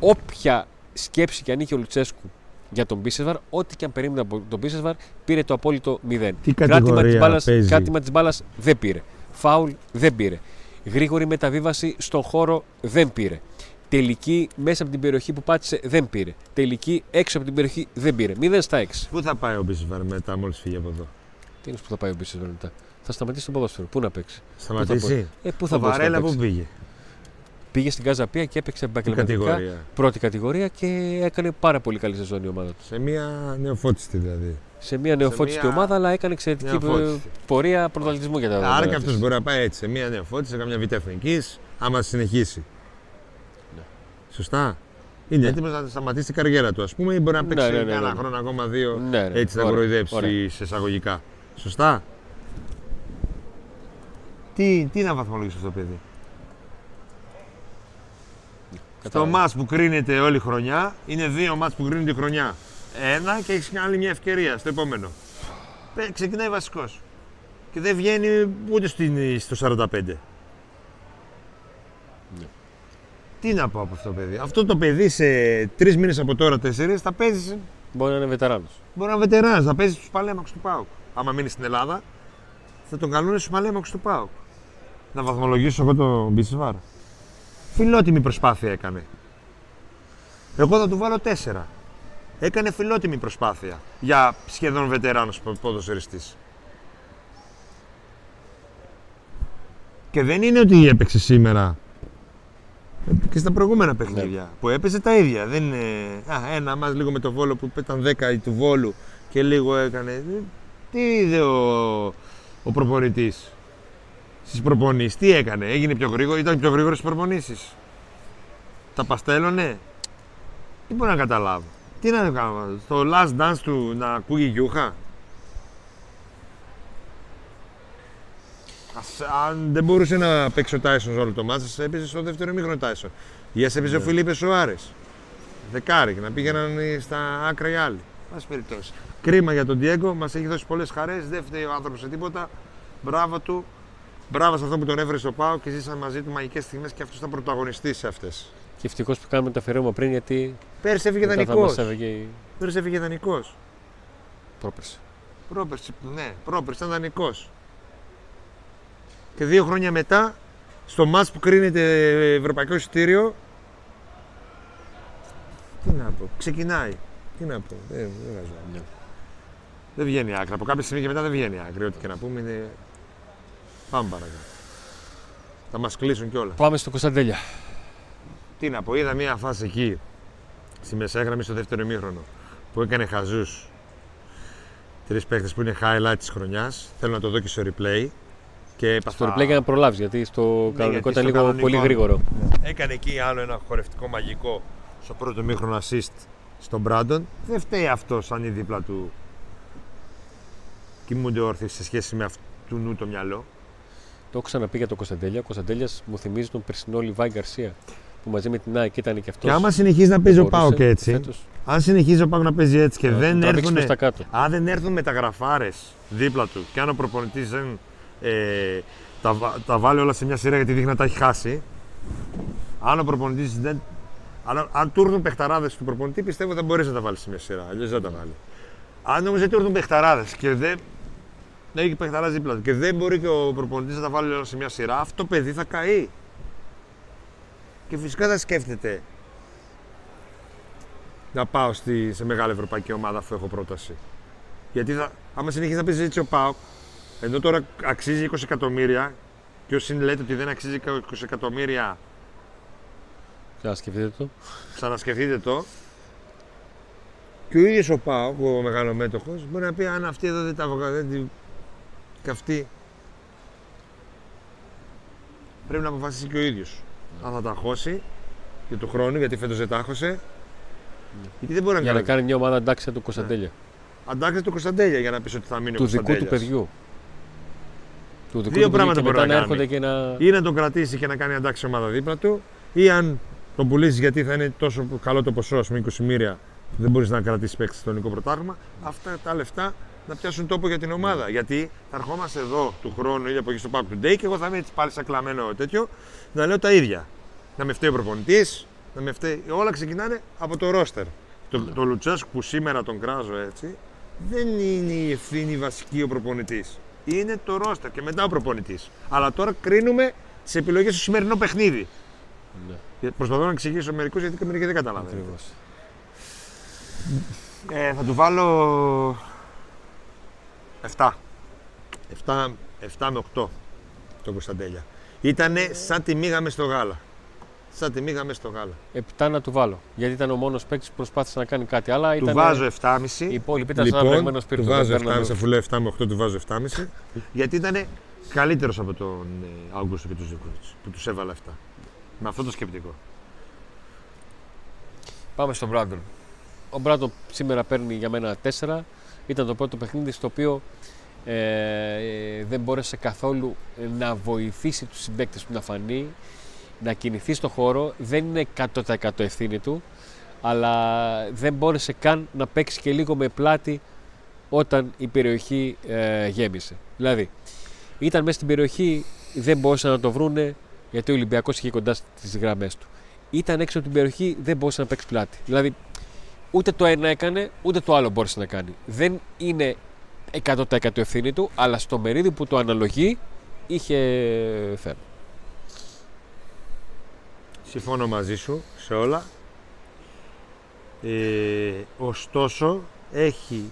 Όποια σκέψη και αν είχε ο Λουτσέσκου για τον Μπίσεσβαρ, ό,τι και αν περίμενε από τον Μπίσεσβαρ, πήρε το απόλυτο 0. Τι κράτημα της μπάλα δεν πήρε. Φάουλ δεν πήρε. Γρήγορη μεταβίβαση στον χώρο δεν πήρε. Τελική μέσα από την περιοχή που πάτησε δεν πήρε. Τελική έξω από την περιοχή δεν πήρε. 0 στα 6. Πού θα πάει ο Μπίσεσβαρ μετά, μόλις φύγει από εδώ; Τι είναι που θα πάει ο Μπίσεσβαρ μετά; Θα σταματήσει το ποδόσφαιρο. Πού να παίξει; Σταματήσει; Ε, πού θα ο Βαρέλα πού πήγε. Πήγε στην Καζαπία και έπαιξε επαγγελματικά πρώτη κατηγορία και έκανε πάρα πολύ καλή σεζόν η ομάδα του. Σε μια νεοφώτιστη δηλαδή. Σε μια νεοφώτιστη μια... ομάδα, αλλά έκανε εξαιρετική πορεία πρωταθλητισμού για τα δεδομένα. Άρα και αυτός μπορεί να πάει έτσι. Σε μια νεοφώτιστη, σε καμιά β' εθνικής, άμα συνεχίσει. Ναι. Σωστά. Είναι ναι. έτοιμος να σταματήσει την καριέρα του, ας πούμε, ή μπορεί να παίξει ναι, ναι, ναι ένα ναι. χρόνο ακόμα, δύο. Ναι, ναι. Έτσι να κοροϊδέψει σε εισαγωγικά. Σωστά. Τι, τι να βαθμολογήσει αυτό το παιδί; Στο μάτς που κρίνεται όλη η χρονιά, είναι δύο μάτς που κρίνεται η χρονιά. Ένα και έχεις άλλη μια ευκαιρία στο επόμενο. Ξεκινάει βασικός. Και δεν βγαίνει ούτε στο 45. Ναι. Τι να πω από αυτό το παιδί. Αυτό το παιδί σε τρεις μήνες από τώρα, τέσσερις, θα παίζει. Μπορεί να είναι βετεράνος. Μπορεί να είναι βετεράνος, θα παίζεις στου παλέμαξου του Πάουκ. Άμα μείνεις στην Ελλάδα, θα τον καλούν στους παλέμαξου του Πάουκ. Να βαθμολογήσω εγώ τον Μπίσβαρ. Φιλότιμη προσπάθεια έκανε. Εγώ θα του βάλω 4. Έκανε φιλότιμη προσπάθεια για σχεδόν βετεράνος ποδοσφαιριστής. Και δεν είναι ότι έπαιξε σήμερα και στα προηγούμενα παιχνίδια ναι. που έπαιζε τα ίδια. Δεν είναι... Α, ένα μας λίγο με το Βόλο που ήταν 10 του Βόλου και λίγο έκανε. Τι είδε ο, ο προπονητής; Στις προπονήσεις. Τι έκανε, έγινε πιο γρήγορο, ήταν πιο γρήγορο στις προπονήσεις. Τα παστέλωνε. Τι μπορώ να καταλάβω. Τι να κάνω, στο last dance του να ακούγει γιούχα. αν δεν μπορούσε να παίξει ο Τάισον όλο το μάτσα, έπαιζε στο δεύτερο ημίχρονο Τάισον. Ή έπαιζε ο ναι. Φιλίπε Σοάρε. Δεκάρι και να πήγαιναν στα άκρα οι άλλοι. Πάση περιπτώσει. Κρίμα για τον Διέγκο, μας έχει δώσει πολλές χαρές. Δεν φταίει ο άνθρωπος σε τίποτα. Μπράβο του. Μπράβο σε αυτό που τον έφερε στο Πάο και ζήσαν μαζί του μαγικές στιγμές και αυτός ήταν πρωταγωνιστής σε αυτές. Και ευτυχώς που κάναμε το αφαιρέμα πριν γιατί. Πέρσι έφυγε δανεικός. Πέρσι έφυγε δανεικός. Πρόπερση. Πρόπερση, ναι, πρόπερση ήταν δανεικός. Και δύο χρόνια μετά, στο μάτς που κρίνεται ευρωπαϊκό εισιτήριο, τι να πω, ξεκινάει. Τι να πω, δεν, δεν, ναι. δεν βγαίνει άκρη. Από κάποια στιγμή και μετά δεν βγαίνει άκρη. Ό,τι και να πούμε είναι Πάμε παρακάτω. Θα μας κλείσουν κιόλας. Πάμε στο Κωνσταντέλια. Τι να πω, είδα μία φάση εκεί στη μεσάγραμμη στο δεύτερο ημίχρονο που έκανε χαζούς. Τρεις παίχτε που είναι highlight της χρονιάς. Θέλω να το δω και στο replay. Και στο replay για να προλάβεις γιατί στο ναι, κανονικό ήταν λίγο πολύ γρήγορο. Ναι. Έκανε εκεί άλλο ένα χορευτικό μαγικό στο πρώτο μήχρονο assist στον Μπράντον. Δεν φταίει αυτό αν είναι δίπλα του κοιμούνται όρθιοι σε σχέση με αυτού νου το μυαλό. Το έχω ξαναπεί για τον Κωνσταντέλια. Ο Κωνσταντέλιας μου θυμίζει τον περσινό Λιβάη Γκαρσία που μαζί με την ΑΕΚ ήταν και αυτός. Και άμα συνεχίζει να παίζει ο Πάοκ έτσι. Φέτος... Αν συνεχίζει ο Πάοκ να παίζει έτσι και yeah, δεν έρθουν. Αν δεν έρθουν μεταγραφάρες δίπλα του και αν ο προπονητής δεν ε, τα, τα βάλει όλα σε μια σειρά γιατί δείχνει να τα έχει χάσει. Αν ο προπονητής δεν. Αν, αν του έρθουν παιχταράδες του προπονητή, πιστεύω θα μπορέσει να τα βάλεις σε μια σειρά. Αλλιώς δεν τα βάλει. Αν όμως δεν του έρθουν παιχταράδες και δεν να έχει παιχταράς δίπλα του και δεν μπορεί και ο προπονητής να τα βάλει όλα σε μια σειρά, αυτό το παιδί θα καεί. Και φυσικά θα σκέφτεται να πάω στη, σε μεγάλη ευρωπαϊκή ομάδα αφού έχω πρόταση. Γιατί θα, άμα συνεχίσει να παίζει έτσι ο Πάοκ, ενώ τώρα αξίζει 20 εκατομμύρια και όσοι λέτε ότι δεν αξίζει 20 εκατομμύρια. Ξανασκεφτείτε το. Ξανασκεφτείτε το. Και ο ίδιος ο Πάοκ, ο μεγαλομέτωχο, μπορεί να πει αν αυτή εδώ δεν τα βγάλει, καυτή. Πρέπει να αποφασίσει και ο ίδιος. Ναι. Αν θα τα χώσει για του χρόνου, γιατί φέτος δεν τα χώσε. Ναι. Γιατί δεν μπορεί να για να κάνει μια ομάδα αντάξια του Κωνσταντέλια. Ναι. Αντάξια του Κωνσταντέλια για να πεις ότι θα μείνει του ο δικού του παιδιού. Του δικού Δύο του πράγματα μπορεί να, να Και να... Ή να τον κρατήσει και να κάνει αντάξει ομάδα δίπλα του, ή αν τον πουλήσεις γιατί θα είναι τόσο καλό το ποσό, ας πούμε 20 μοίρια, Δεν μπορείς να κρατήσεις παίκτη στο ελληνικό πρωτάθλημα. Αυτά τα λεφτά να πιάσουν τόπο για την ομάδα. Γιατί θα ερχόμαστε εδώ του χρόνου ή από εκεί στο Pack Today και εγώ θα είμαι έτσι πάλι σαν κλαμμένο τέτοιο να λέω τα ίδια. Να με φταίει ο προπονητής, να με φταίει. Όλα ξεκινάνε από το ρόστερ. Το, το Λουτσέσκου που σήμερα τον κράζω έτσι, δεν είναι η ευθύνη βασική ο προπονητής. Είναι το ρόστερ και μετά ο προπονητής. Αλλά τώρα κρίνουμε τι επιλογές στο σημερινό παιχνίδι. Ναι. Προσπαθώ να εξηγήσω μερικούς γιατί μερικοί δεν καταλαβαίνουν. Ακριβώς. Ε, θα του βάλω 7. 7, 7 με 8 το Κωνσταντέλια. Ήτανε σαν τη μίγα μες στο γάλα. Σαν τη μίγα μες στο γάλα. Επτά να του βάλω. Γιατί ήταν ο μόνος παίκτης που προσπάθησε να κάνει κάτι. Αλλά Του ήταν... βάζω 7,5. Οι υπόλοιποι ήταν σαν ένα Λοιπόν, βρεγμένο του σπίρτο. βάζω δεν παίρναμε- 7,5 αφού λέω 7 με 8 του βάζω 7,5 <laughs> γιατί ήταν καλύτερος από τον ε, Άγκουστο και τον Ζήκοβιτς που τους έβαλα 7. Με αυτό το σκεπτικό. Πάμε στον Μπράντον. Ο Μπράντον σήμερα παίρνει για μένα 4. Ήταν το πρώτο παιχνίδι στο οποίο ε, ε, δεν μπόρεσε καθόλου να βοηθήσει τους συμπαίκτες του να φανεί, να κινηθεί στο χώρο. Δεν είναι 100% ευθύνη του, αλλά δεν μπόρεσε καν να παίξει και λίγο με πλάτη όταν η περιοχή ε, γέμισε. Δηλαδή, ήταν μέσα στην περιοχή, δεν μπόρεσαν να το βρούνε γιατί ο Ολυμπιακός είχε κοντά στις γραμμές του. Ήταν έξω από την περιοχή, δεν μπορούσε να παίξει πλάτη. Δηλαδή, ούτε το ένα έκανε, ούτε το άλλο μπόρεσε να κάνει. Δεν είναι 100% ευθύνη του, αλλά στο μερίδιο που το αναλογεί είχε φέρει. Συμφώνω μαζί σου σε όλα. Ε, ωστόσο, έχει...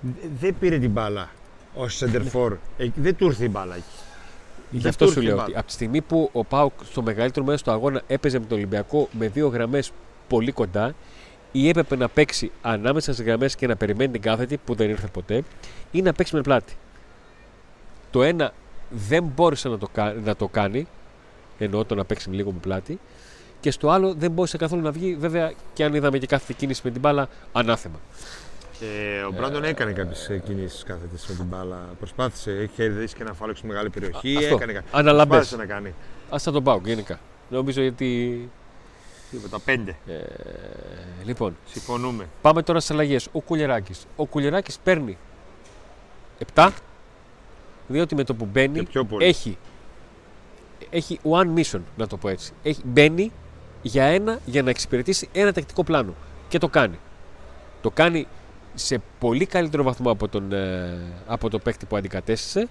Δε- Δεν πήρε την μπάλα ως σεντερφόρ. Ε, δεν του ήρθε η μπάλα εκεί. Γι' Δεν αυτό του σου ήρθε η λέω μπάλα. ότι από τη στιγμή που ο Πάουκ στο μεγαλύτερο μέρος του αγώνα έπαιζε με τον Ολυμπιακό με δύο γραμμές πολύ κοντά, ή έπρεπε να παίξει ανάμεσα στις γραμμές και να περιμένει την κάθετη που δεν ήρθε ποτέ, ή να παίξει με πλάτη. Το ένα δεν μπόρεσε να το, κα- να το κάνει, εννοώ το να παίξει λίγο με πλάτη, και στο άλλο δεν μπόρεσε καθόλου να βγει. Βέβαια, και αν είδαμε και κάθε κίνηση με την μπάλα, ανάθεμα. Ε, ο Μπράντον έκανε κάποιες κινήσεις κάθετες με την μπάλα. Προσπάθησε, έχει κερδίσει και ένα φάλο σε μεγάλη περιοχή. Αυτό. Έκανε κάτι. Αναλαμπές. Προσπάθησε να κάνει. Α σαν τον Πάουκ γενικά. Νομίζω γιατί. Τίποτα, πέντε. Ε, λοιπόν, Συμφωνούμε. Πάμε τώρα στις αλλαγές. Ο Κουλεράκη. Ο Κουλεράκη παίρνει 7, διότι με το που μπαίνει Και πιο πολύ. έχει, έχει one mission, να το πω έτσι. Έχει, μπαίνει για ένα για να εξυπηρετήσει ένα τακτικό πλάνο. Και το κάνει. Το κάνει σε πολύ καλύτερο βαθμό από τον, ε, από το παίκτη που αντικατέστησε.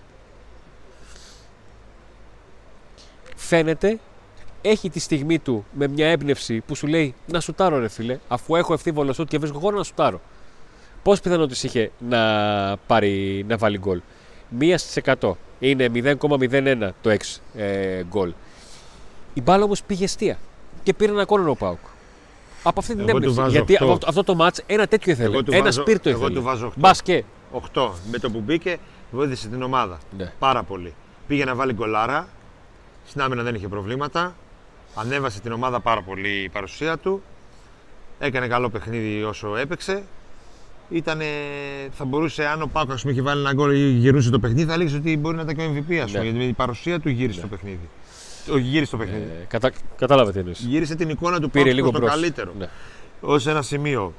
Φαίνεται έχει τη στιγμή του με μια έμπνευση που σου λέει να σουτάρω ρε φίλε, αφού έχω ευθύβολο σουτ και βρίσκω χώρο να σουτάρω. Πώς πιθανότητε είχε να, πάρει, να βάλει γκολ; Μία στις 100. Είναι 0,01 το 6 ε, γκολ. Η μπάλα όμως πήγε αιστεία και πήρε ένα κόρνο ο Πάουκ. Από αυτή την Εγώ του έμπνευση. βάζω Γιατί 8. από αυτό το μάτς ένα τέτοιο ήθελε. Εγώ του Ένας βάζω- σπίρτο εγώ ήθελε. του βάζω 8. Μπάσκε. 8. Με το που μπήκε, βοήθησε την ομάδα. Ναι. Πάρα πολύ. Πήγε να βάλει γκολάρα. Στην άμυνα δεν είχε προβλήματα. Ανέβασε την ομάδα πάρα πολύ η παρουσία του. Έκανε καλό παιχνίδι όσο έπαιξε. Ήτανε, θα μπορούσε, αν ο Πάκος είχε βάλει ένα γκολ ή γυρούσε το παιχνίδι, θα έλεγες ότι μπορεί να ήταν και ο MVP. Ας πούμε, Ναι. Γιατί η παρουσία του γύρισε το παιχνίδι. Όχι, γύρισε το παιχνίδι. Ε, κατα... Κατάλαβε τι εννοείς. Γύρισε την εικόνα του Πήρε Πάκου λίγο προς το μπρος. καλύτερο. Ναι. Ω ένα σημείο.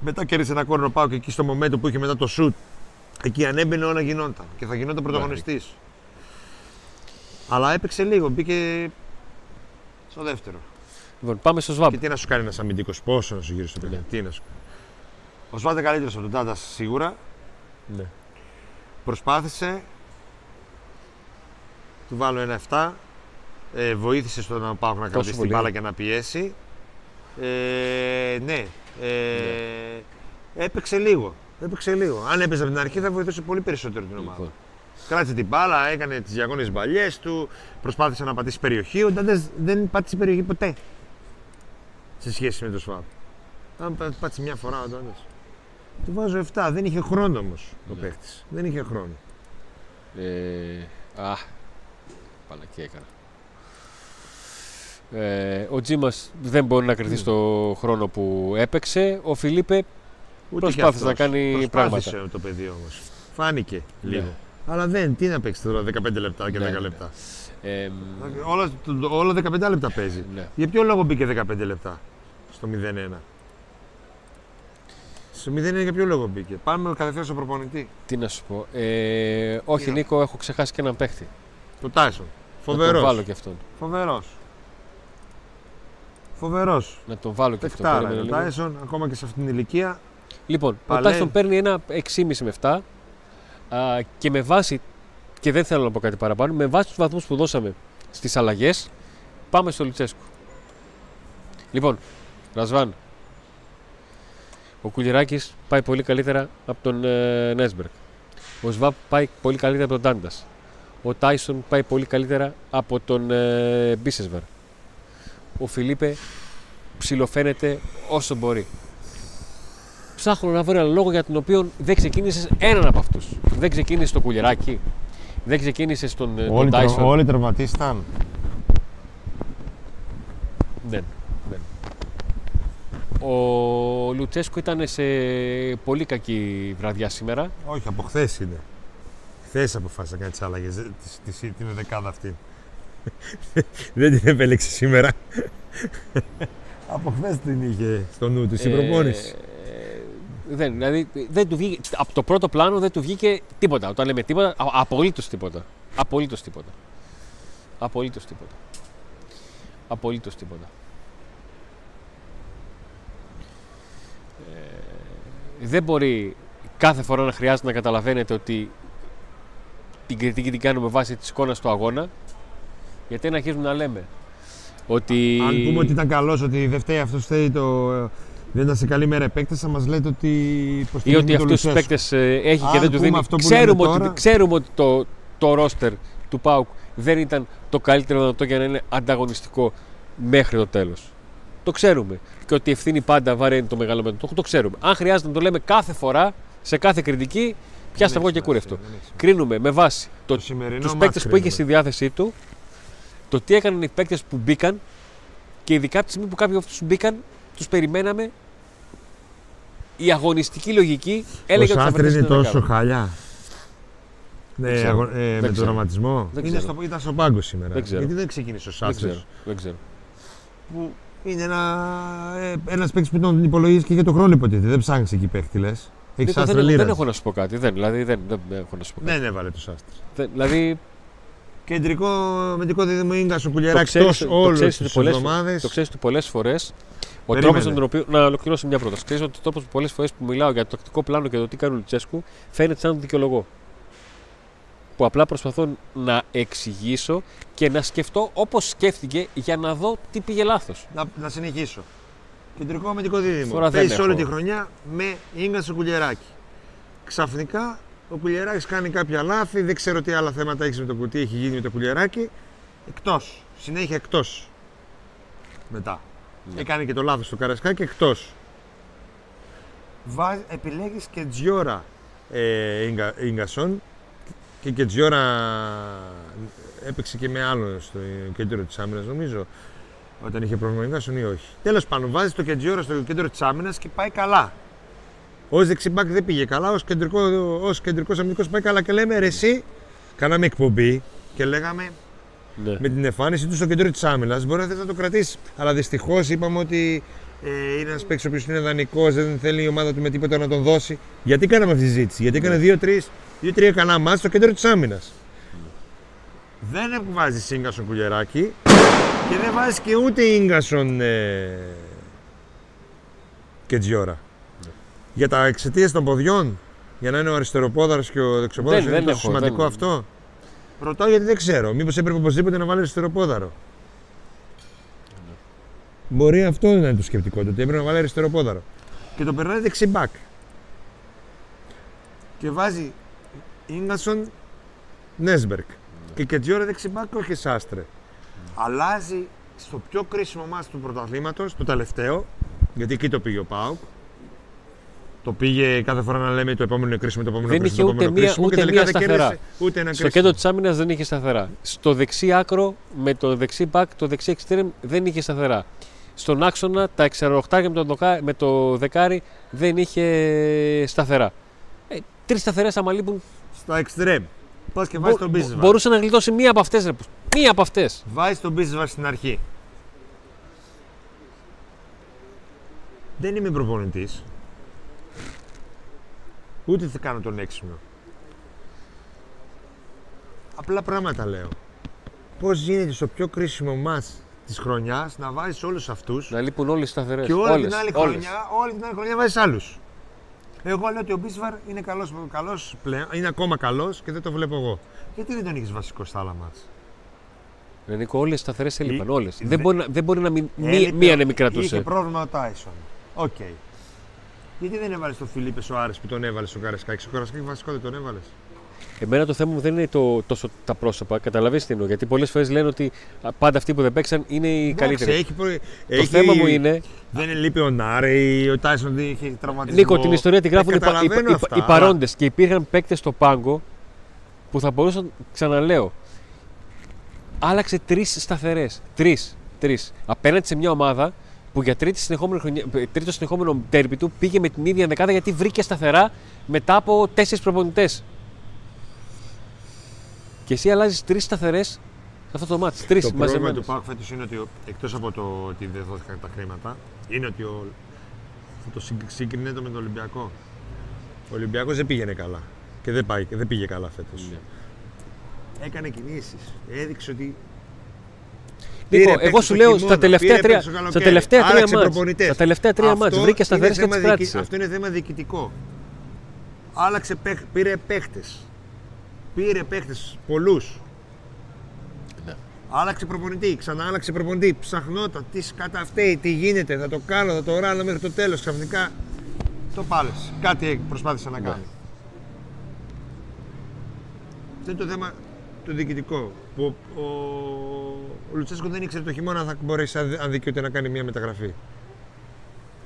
Μετά κέρδισε ένα κόρνο πάω και εκεί στο momento που είχε μετά το σουτ. Εκεί αν έμπαινε όλα γινόταν και θα γινόταν πρωταγωνιστής. Αλλά έπαιξε λίγο, μπήκε στο δεύτερο. Λοιπόν, πάμε στο ΣΒΑΜ. Και τι να σου κάνει ένας αμυντικός, πόσο να σου γυρίσει το παιχνίδι, τι να σου κάνει. Ο Σβάτε καλύτερος από τον Τάντα σίγουρα. Ναι. Προσπάθησε. Του βάλω ένα 7. Ε, βοήθησε στο να πάω να κρατήσει την πολύ. μπάλα και να πιέσει. Ε, ναι. Ε, Έπαιξε λίγο. Έπαιξε λίγο. Αν έπαιζε από την αρχή θα βοηθούσε πολύ περισσότερο την ομάδα. Λοιπόν, Κράτησε την μπάλα, έκανε τις διαγώνε μπαλιές του, προσπάθησε να πατήσει περιοχή. Ο Ντάντε δεν πάτησε περιοχή ποτέ. Σε σχέση με το Σβάμπ. Αν πα- πάτησε μια φορά ο Ντάντε. Του βάζω 7. Δεν είχε χρόνο όμως ο Ναι. παίκτης. Δεν είχε χρόνο. Ε, α, παλακή έκανα. Ε, ο Τζίμας δεν μπορεί να κριθεί στο χρόνο που έπαιξε. Ο Φιλίπε Ούτε Προσπάθησε κι να αυτός. κάνει Προσπάθησε πράγματα. το παιδί όμως. Φάνηκε Ναι. λίγο. Αλλά δεν, τι να παίξει τώρα 15 λεπτά και 10 Ναι, ναι. λεπτά. ε, Όλα, όλα 15 λεπτά παίζει. ναι. Για ποιο λόγο μπήκε 15 λεπτά στο 0-1. Στο 0-1 για ποιο λόγο μπήκε; Πάμε κατευθείαν στο προπονητή. Τι να σου πω. Ε, όχι, Τι να- Νίκο, έχω ξεχάσει και έναν παίχτη. Το Τάισον. Να τον βάλω Φοβερό. και αυτόν. Φοβερός. Φοβερός. Να τον βάλω και αυτόν. Πεχτάρα Περίμενε είναι ο λίγο. Τάισον, ακόμα και σε αυτήν την ηλικία. Λοιπόν, ο Παλέ. Τάισον παίρνει ένα 6,5 με 7 α, και με βάση, και δεν θέλω να πω κάτι παραπάνω, με βάση τους βαθμούς που δώσαμε στις αλλαγές, πάμε στο Λουτσέσκου. Λοιπόν, Ρασβάν, ο Κουλιράκης πάει πολύ καλύτερα από τον ε, Νέσμπεργκ. Ο Σβάπ πάει πολύ καλύτερα από τον Τάντας. Ο Τάισον πάει πολύ καλύτερα από τον ε, Μπίσεσβαρ. Ο Φιλίπε ψιλοφαίνεται όσο μπορεί ψάχνω να βρω ένα λόγο για τον οποίο δεν ξεκίνησες έναν από αυτούς. Δεν ξεκίνησες το κουλεράκι, δεν ξεκίνησες τον, ε, τον Όλοι, Tyson. τρο, όλοι τραυματίσταν. Δεν, δεν. Ο Λουτσέσκο ήταν σε πολύ κακή βραδιά σήμερα. Όχι, από χθες είναι. Χθες αποφάσισα να κάνει τις άλλαγες. Την δεκάδα αυτή. <laughs> Δεν την επέλεξε σήμερα. <laughs> από χθες την είχε στο νου του η προπόνηση. Ε, δεν, δηλαδή, δεν του βγήκε, από το πρώτο πλάνο δεν του βγήκε τίποτα. Όταν λέμε τίποτα, απολύτως τίποτα. Απολύτως τίποτα. Απολύτως τίποτα. Απολύτως τίποτα. Ε, δεν μπορεί κάθε φορά να χρειάζεται να καταλαβαίνετε ότι την κριτική την κάνουμε βάσει της εικόνας του αγώνα. Γιατί δεν αρχίζουμε να λέμε ότι. Αν πούμε ότι ήταν καλός, ότι δεν φταίει αυτός, φταίει το. Δεν ήταν σε καλή μέρα επέκταση, θα μας λέτε ότι. ή υποστηρίζει ότι το αυτούς τους Λουτσέσκου. παίκτες έχει και Αν δεν τους πούμε δίνει. αυτό που Ξέρουμε λέμε ότι, τώρα- ξέρουμε ότι το, το ρόστερ του ΠΑΟΚ δεν ήταν το καλύτερο δυνατό για να είναι ανταγωνιστικό μέχρι το τέλος. Το ξέρουμε. Και ότι η ευθύνη πάντα βαραίνει το μεγάλο μέτωπο. Το ξέρουμε. Αν χρειάζεται να το λέμε κάθε φορά, σε κάθε κριτική, πιάστε Δεν εγώ και έχει κούρευτο. σημασία, δεν έχει σημασία. Κρίνουμε με βάση το, Το σημερινό τους μάτς παίκτες που είχε κρίνουμε. στη διάθεσή του, το τι έκαναν οι παίκτες που μπήκαν και ειδικά από τη στιγμή που κάποιοι από αυτούς μπήκαν, τους περιμέναμε η αγωνιστική λογική έλεγε Ο ότι θα Σάστρε βρεθεί είναι στην τόσο δεκάδα. χαλιά. Ναι, ξέρω. αγω- ε, με τον ξέρω. τραυματισμό. Δεν Είναι ξέρω. στο, ήταν στον πάγκο σήμερα. Δεν ξέρω. Γιατί δεν ξεκίνησε ο Δεν Σάστρε. ξέρω, δεν ξέρω. Που είναι ένα, ε, ένας παίκτης που τον υπολογίζεις και για τον χρόνο υποτίθεται. Δεν ψάχνεις εκεί παίχτη λες. Έχεις Νίκο, Σάστρε δεν, λίρα. δεν έχω να σου πω κάτι. Δεν, δηλαδή δεν, δεν, δεν έχω να σου πω κάτι. Δεν έβαλε το Σάστρε. Δεν, δηλαδή Κεντρικό μεντικό δίδυμο Ίγκα ο το Κουλιαράκη ξέρεις, τόσο το όλες ξέρεις τις ότι πολλές, εβδομάδες. το ξέρεις ότι πολλές φορές ο Περίμενε. τρόπος με τον οποίο. Να ολοκληρώσω μια πρόταση. Ξέρεις ότι ο τρόπος που πολλές φορές που μιλάω για το τακτικό πλάνο και το τι κάνει ο Λουτσέσκου φαίνεται σαν να το δικαιολογώ. Που απλά προσπαθώ να εξηγήσω και να σκεφτώ όπως σκέφτηκε για να δω τι πήγε λάθος. Να, να συνεχίσω. Κεντρικό αμυντικό δίδυμο. Τώρα δεν Παίζει όλη έχω. τη χρονιά με Ίγκας ο Κουλιαράκη. Ξαφνικά ο Κουλιαράκης κάνει κάποια λάθη. Δεν ξέρω τι άλλα θέματα έχεις με το κουτί, έχει γίνει με το Κουλιαράκη. Εκτός. Συνέχεια εκτός. Μετά. Ναι. Έκανε και το λάθος στο Καρασκάκι εκτός. Επιλέγεις και Τζιόρα ε, Ίγκα- Ίγκασον και και Τζιόρα έπαιξε και με άλλο στο κέντρο της άμυνας νομίζω. Όταν είχε πρόβλημα ο Ίγκασον ή όχι. Τέλος πάντων, βάζει το Κεντζιόρα στο κέντρο της άμυνας και πάει καλά. Ω δεξιμπάκ δεν πήγε καλά, ως κεντρικό ως κεντρικός αμυντικός πάει καλά. Και λέμε ρε, εσύ, κάναμε εκπομπή και λέγαμε Ναι. με την εμφάνιση του στο κέντρο της άμυνας μπορεί να θες να το κρατήσεις. Αλλά δυστυχώς είπαμε ότι ε, είναι ένας παίκτης ο οποίος είναι δανεικός, δεν θέλει η ομάδα του με τίποτα να τον δώσει. Γιατί κάναμε αυτή τη συζήτηση, Γιατί έκανε 2-3 2-3 καλά μάτς στο κέντρο της άμυνας. Δεν βάζει σύγκασον κουλιεράκι και δεν βάζει και ούτε ίγκασον ε, και Τζιόρα. Για τα εξαιτίας των ποδιών, για να είναι ο αριστεροπόδαρος και ο δεξιοπόδαρος, Δεν- είναι δεν τόσο έχω, σημαντικό δεν- αυτό. Ρωτάω γιατί δεν ξέρω. Μήπως έπρεπε οπωσδήποτε να βάλεις αριστεροπόδαρο. Μπορεί αυτό να είναι το σκεπτικό του, ότι έπρεπε να βάλει αριστεροπόδαρο. Και το περνάει δεξιμπάκ. Και βάζει Ίγκασον Νέσμπερκ. Και Κετζιόρα δεξιμπάκ, όχι Σάστρε. Αλλάζει στο πιο κρίσιμο μάτι του πρωταθλήματος, το τελευταίο, γιατί εκεί το πήγε ο Πάουκ. Το πήγε κάθε φορά να λέμε το επόμενο είναι κρίσιμο, το επόμενο Δεν κρίσιμο, είχε το ούτε επόμενο μία- κρίσιμο ούτε και τελικά μία δεν σταθερά. κέρδισε ούτε ένα Στο κρίσιμο. κέντρο της άμυνας δεν είχε σταθερά. Στο δεξί άκρο με το δεξί μπακ, το δεξί εξτρέμ δεν είχε σταθερά. Στον άξονα τα εξαρροχτάρια με το, δοκα- με το δεκάρι δεν είχε σταθερά. Ε, Τρεις σταθερές άμα λείπουν. Στο εξτρέμ. Πας και βάζεις τον μπο- Μπίσεσβαρ. μπορούσε να γλιτώσει μία από αυτές. Μία από αυτές. Βάζεις τον Μπίσεσβαρ στην αρχή. Δεν είμαι προπονητής. Ούτε θα κάνω τον έξυπνο. Απλά πράγματα λέω. Πώς γίνεται στο πιο κρίσιμο ματς της χρονιάς να βάζεις όλους αυτούς Να λείπουν όλες οι σταθερές. και όλη την άλλη χρονιά, όλη την άλλη χρονιά βάζεις άλλους. Εγώ λέω ότι ο Μπίσβαρ είναι καλός, καλός πλέον, είναι ακόμα καλός και δεν το βλέπω εγώ. Γιατί δεν τον είχε βασικό στα άλλα ματς; Ε, Νίκο, όλες οι σταθερές έλειπαν. Ή- Όλες. δε- Δεν, μπορεί, να- δεν μπορεί να μην. μη- Έλειπε- Μία να μην Είχε κρατούσε. πρόβλημα ο Τάισον. Οκ. Γιατί δεν έβαλες τον Φελίπε Σοάρες που τον έβαλες στο Καραϊσκάκη. Στο Καραϊσκάκη βασικό δεν τον έβαλες. Εμένα το θέμα μου δεν είναι το, τόσο τα πρόσωπα. Καταλαβαίνετε τι εννοώ. Γιατί πολλές φορές λένε ότι α, πάντα αυτοί που δεν παίξαν είναι οι καλύτεροι. Έχει, προ- Το έχει- θέμα μου είναι, Δεν λείπει ο Νάρε, ο Τάισον δεν είχε τραυματισμό. Νίκο, την ιστορία τη γράφουν Ε, οι, πα- οι, καταλαβαίνω οι- αυτά, οι αλλά- παρόντες και υπήρχαν παίκτες στο πάγκο που θα μπορούσαν, ξαναλέω, άλλαξε τρεις σταθερές. Τρεις. Τρεις. Απέναντι σε μια ομάδα που για τρίτη συνεχόμενη χρονιά, ε, τρίτο συνεχόμενο τέρπι του πήγε με την ίδια δεκάδα γιατί βρήκε σταθερά μετά από τέσσερις προπονητές. Και εσύ αλλάζεις τρεις σταθερές σε αυτό το μάτι. Τρεις Το πρόβλημα μαζεμένε. του ΠΑΟΚ φέτος είναι ότι εκτός από το ότι δεν δόθηκαν τα χρήματα, είναι ότι ο, θα το συγκ- συγκρινέται με τον Ολυμπιακό. Ο Ολυμπιακός δεν πήγαινε καλά. Και δεν, πάει, δεν πήγε καλά φέτος. Ναι. Έκανε κινήσεις. Έδειξε ότι. Νίκο, Πήρε εγώ παίκτες σου στο λέω χειμώνα, στα τελευταία πήρε τρία, παίκτες στο στα καλοκαίρι, τελευταία τρία άλλαξε μάτς. προπονητές. Στα τελευταία τρία Αυτό μάτς βρήκε είναι σταθερές και θέμα τις διοικη- κράτησε. Αυτό είναι θέμα διοικητικό. Άλλαξε, παίχ- πήρε παίχτες. Πήρε παίχτες πολλούς. Ναι. Άλλαξε προπονητή, ξανά άλλαξε προπονητή. Ψαχνόταν, τι καταφταίει, τι γίνεται, θα το κάνω, θα το ράνω μέχρι το τέλος. Ξαφνικά το πάλεσε. Κάτι προσπάθησε να Ναι. κάνει. Αυτό είναι το θέμα το διοικητικό. Που ο, ο Λουτσέσκο δεν ήξερε το χειμώνα αν θα μπορέσει αν αν δικαιούται να κάνει μια μεταγραφή.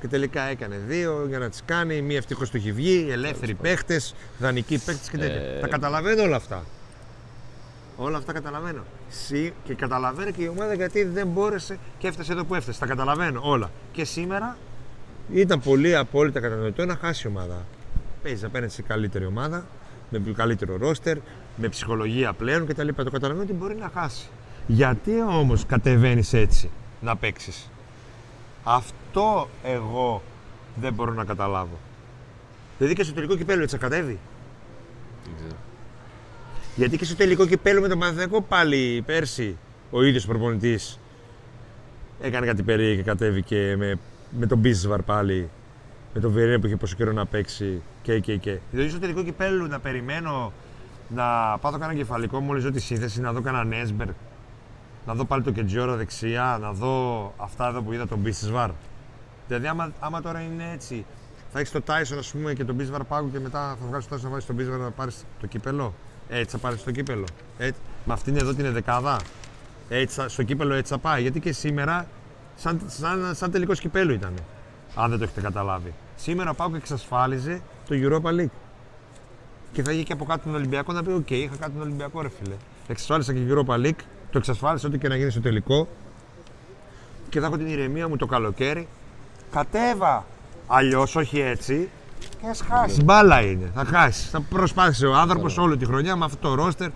Και τελικά έκανε δύο για να τις κάνει. Μία ευτυχώς του έχει βγει. Ελεύθεροι παίχτε, δανεικοί παίχτε και τέτοια. Ε, Τα καταλαβαίνω όλα αυτά. Όλα αυτά καταλαβαίνω. Συ- Και καταλαβαίνω και η ομάδα γιατί δεν μπόρεσε και έφτασε εδώ που έφτασε. Τα καταλαβαίνω όλα. Και σήμερα ήταν πολύ απόλυτα κατανοητό να χάσει η ομάδα. Παίζει απέναντι σε καλύτερη ομάδα, με πιο καλύτερο ρόστερ, με ψυχολογία πλέον κτλ. Το καταλαβαίνω ότι μπορεί να χάσει. Γιατί όμως κατεβαίνεις έτσι να παίξεις; Αυτό εγώ δεν μπορώ να καταλάβω. Δηλαδή και στο τελικό κυπέλο έτσι θα κατέβει; Γιατί και στο τελικό κυπέλο με τον Παναθηναϊκό πάλι πέρσι ο ίδιος προπονητής έκανε κάτι περίεργο και κατέβηκε με, με τον Μπίσβαρ πάλι με τον Βιερίνια που είχε πόσο καιρό να παίξει και και και. Δηλαδή στο τελικό κυπέλο να περιμένω να πάω το κάνω κεφαλικό μόλις δω τη σύνθεση, να δω κανένα Νέσμπερ, να δω πάλι το Κεντζιόρο δεξιά, να δω αυτά εδώ που είδα τον Μπίσβαρ. Δηλαδή άμα, άμα τώρα είναι έτσι, θα έχεις το Τάισον ας πούμε και τον Μπίσβαρ πάγκο και μετά θα βγάλεις το Τάισον να βάλει τον Μπίσβαρ να πάρεις το κύπελο. Έτσι θα πάρεις το κύπελο. Έτσι. Με αυτήν εδώ την ενδεκάδα. Έτσι, θα- στο κύπελο έτσι θα πάει. Γιατί και σήμερα σαν, σαν, σαν τελικός κυπέλου ήταν. Αν δεν το έχετε καταλάβει. Σήμερα ο ΠΑΟΚ εξασφάλιζε το Europa League. Και θα είχε και από κάτω τον Ολυμπιακό να πει: Οκ, είχα κάτω τον Ολυμπιακό, ρε φίλε. Εξασφάλισα και Europa League, το εξασφάλισα ό,τι και να γίνει στο τελικό. Και θα έχω την ηρεμία μου το καλοκαίρι. Κατέβα! Αλλιώς, όχι έτσι. Και ας χάσει. Μπάλα είναι. Θα χάσει. Θα προσπάθησε ο άνθρωπος όλη τη χρονιά με αυτό το ρόστερ.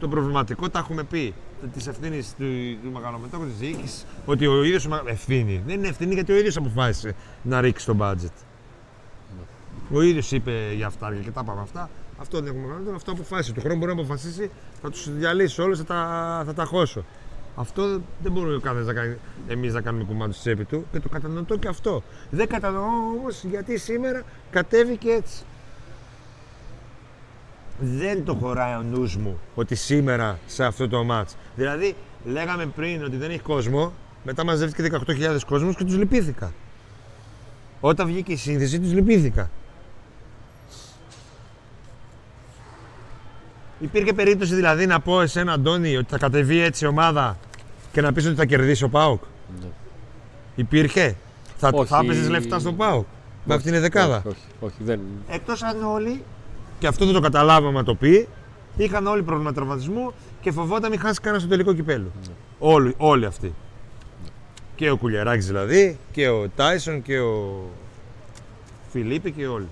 Το προβληματικό τα έχουμε πει. Της ευθύνης του, του μεγαλομετώχου της διοίκησης. Ότι ο ίδιος. Ευθύνη. Δεν είναι ευθύνη γιατί ο ίδιος αποφάσισε να ρίξει το budget. Ο ίδιος είπε για αυτά και τα είπαμε αυτά. Αυτό δεν έχουμε κάνει, αυτό αποφάσισε. Του χρόνου μπορεί να αποφασίσει, θα τους διαλύσει όλου, θα τα, θα τα χώσω. Αυτό δεν μπορούμε κανένα να κάνει, εμείς να κάνουμε κουμάντο στη τσέπη του και το κατανοητό και αυτό. Δεν κατανοώ όμως γιατί σήμερα κατέβηκε έτσι. Δεν το χωράει ο νους μου ότι σήμερα σε αυτό το μάτς. Δηλαδή, λέγαμε πριν ότι δεν έχει κόσμο, μετά μαζεύτηκε 18.000 κόσμος και τους λυπήθηκα. Όταν βγήκε η σύνθεση, τους λυπήθηκα. Υπήρχε περίπτωση δηλαδή να πω εσένα, Αντώνη, ότι θα κατεβεί έτσι η ομάδα και να πεις ότι θα κερδίσει ο ΠΑΟΚ; Ναι. Υπήρχε; Θα, Όχι. θα έπαιζες λεφτά στον ΠΑΟΚ. Με αυτήν την δεκάδα; Όχι, όχι, όχι, δεν. Εκτός αν όλοι, και αυτό δεν το καταλάβαμε να το πει, είχαν όλοι πρόβλημα τραυματισμού και φοβόταν μην χάσει κανένα στο τελικό κυπέλο. Όλοι, όλοι αυτοί. Και ο Κουλιαράκης δηλαδή, και ο Τάισον και ο Φιλίππη και όλοι.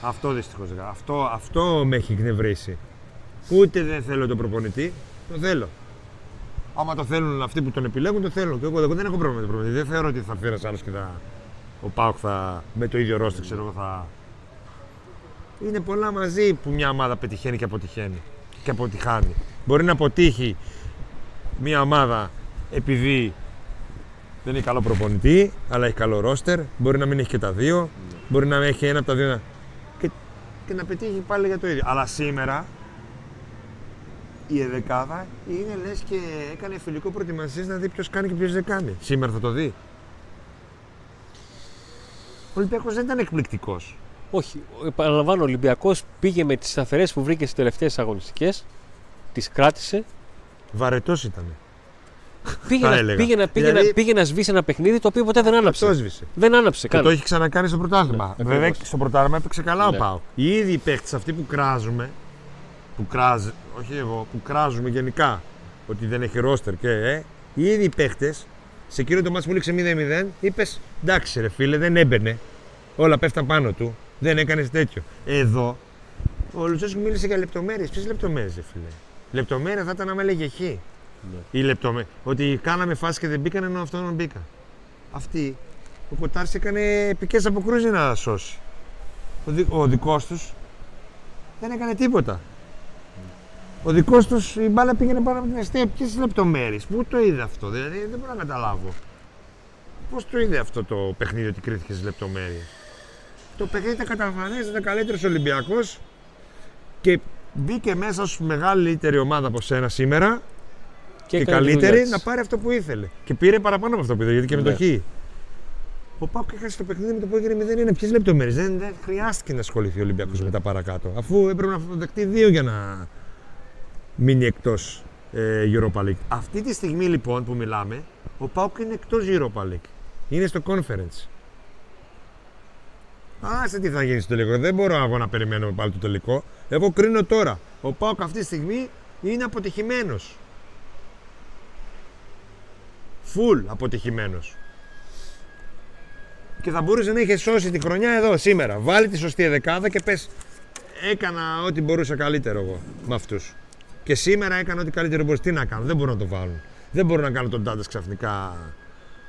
Αυτό δυστυχώς. Αυτό, αυτό με έχει εκνευρίσει. Ούτε δεν θέλω τον προπονητή, τον θέλω. Άμα το θέλουν αυτοί που τον επιλέγουν, το θέλουν. Και εγώ, εγώ δεν έχω πρόβλημα με το πρόβλημα. Δεν θεωρώ ότι θα φέρει άλλος και θα. Ο Πάουκ θα. με το ίδιο ρόστερ, ξέρω εγώ, θα. Είναι πολλά μαζί που μια ομάδα πετυχαίνει και αποτυχαίνει. Και αποτυχάνει. Μπορεί να αποτύχει μια ομάδα επειδή δεν έχει καλό προπονητή, αλλά έχει καλό ρόστερ. Μπορεί να μην έχει και τα δύο. Μπορεί να έχει ένα από τα δύο. να- Και, και να πετύχει πάλι για το ίδιο. Αλλά σήμερα η Εδεκάδα είναι λες και έκανε φιλικό προετοιμασία να δει ποιος κάνει και ποιος δεν κάνει. Σήμερα θα το δει. Ο Ολυμπιακός δεν ήταν εκπληκτικός. Όχι, επαναλαμβάνω, ο Ολυμπιακός πήγε με τις σταθερές που βρήκε στις τελευταίες αγωνιστικές, τις κράτησε. Βαρετός ήταν. Πήγε, Θα να, έλεγα. πήγε, να, πήγε, Δηλαδή- να, πήγε να σβήσει ένα παιχνίδι το οποίο ποτέ δεν άναψε. Το σβήσε. Δεν άναψε Και καν. το έχει ξανακάνει στο πρωτάθλημα. Ναι, Βέβαια ακριβώς. στο πρωτάθλημα έπαιξε καλά Ναι. ο Πάο. Οι ίδιοι οι παίχτε αυτοί που κράζουμε, που κράζ, όχι εγώ, που κράζουμε γενικά ότι δεν έχει ρόστερ και ε, οι ίδιοι οι παίχτε σε εκείνο το μάτι που λήξε 0-0, είπες εντάξει ρε φίλε, δεν έμπαινε. Όλα πέφταν πάνω του. Δεν έκανε τέτοιο. Εδώ ο Λουτσέσκου μίλησε για λεπτομέρειες. Ποιες λεπτομέρειες, φίλε; Λεπτομέρεια θα ήταν άμα έλεγε χ. Ναι. Η λεπτομέ... Ότι κάναμε φάση και δεν μπήκαν ενώ αυτόν μπήκα. Αυτή ο Κοτάρης έκανε επικές αποκρούσεις για να σώσει. Ο, δι... ο δικός τους δεν έκανε τίποτα. Ο δικός τους η μπάλα πήγαινε πάνω από την αιστεία. Ποιες λεπτομέρειες. Πού το είδε αυτό; Δηλαδή δεν μπορώ να καταλάβω. Πώς το είδε αυτό το παιχνίδι ότι κρίθηκε στις λεπτομέρειες; Το παιχνίδι ήταν καταφανές, ήταν καλύτερος Ολυμπιακός και μπήκε μέσα ως μεγαλύτερη ομάδα από σένα σήμερα και, έκανε τη καλύτερη δουλειά της. να πάρει αυτό που ήθελε. Και πήρε παραπάνω από αυτό που ήθελε, γιατί και με το Ναι. χ. Ο Πάουκ έχασε το παιχνίδι με το που έγινε 0-1. Ποιες λεπτομέρειες; Δεν, δεν χρειάστηκε να ασχοληθεί ο Ολυμπιακός Ναι. με τα παρακάτω. Αφού έπρεπε να δεχτεί δύο για να μείνει εκτός ε, Europa League. Αυτή τη στιγμή λοιπόν που μιλάμε, ο Πάουκ είναι εκτός Europa League. Είναι στο conference. Άσε τι θα γίνει στο τελικό. Δεν μπορώ εγώ να περιμένω πάλι το τελικό. Εγώ κρίνω τώρα. Ο Πάουκ αυτή τη στιγμή είναι αποτυχημένος. Φουλ αποτυχημένος. Και θα μπορούσε να είχε σώσει τη χρονιά εδώ σήμερα. Βάλει τη σωστή δεκάδα και πες έκανα ό,τι μπορούσα καλύτερο εγώ με αυτούς. Και σήμερα έκανα ό,τι καλύτερο μπορούσα. Τι να κάνω, δεν μπορώ να το βάλουν. Δεν μπορώ να κάνω τον Τάντα ξαφνικά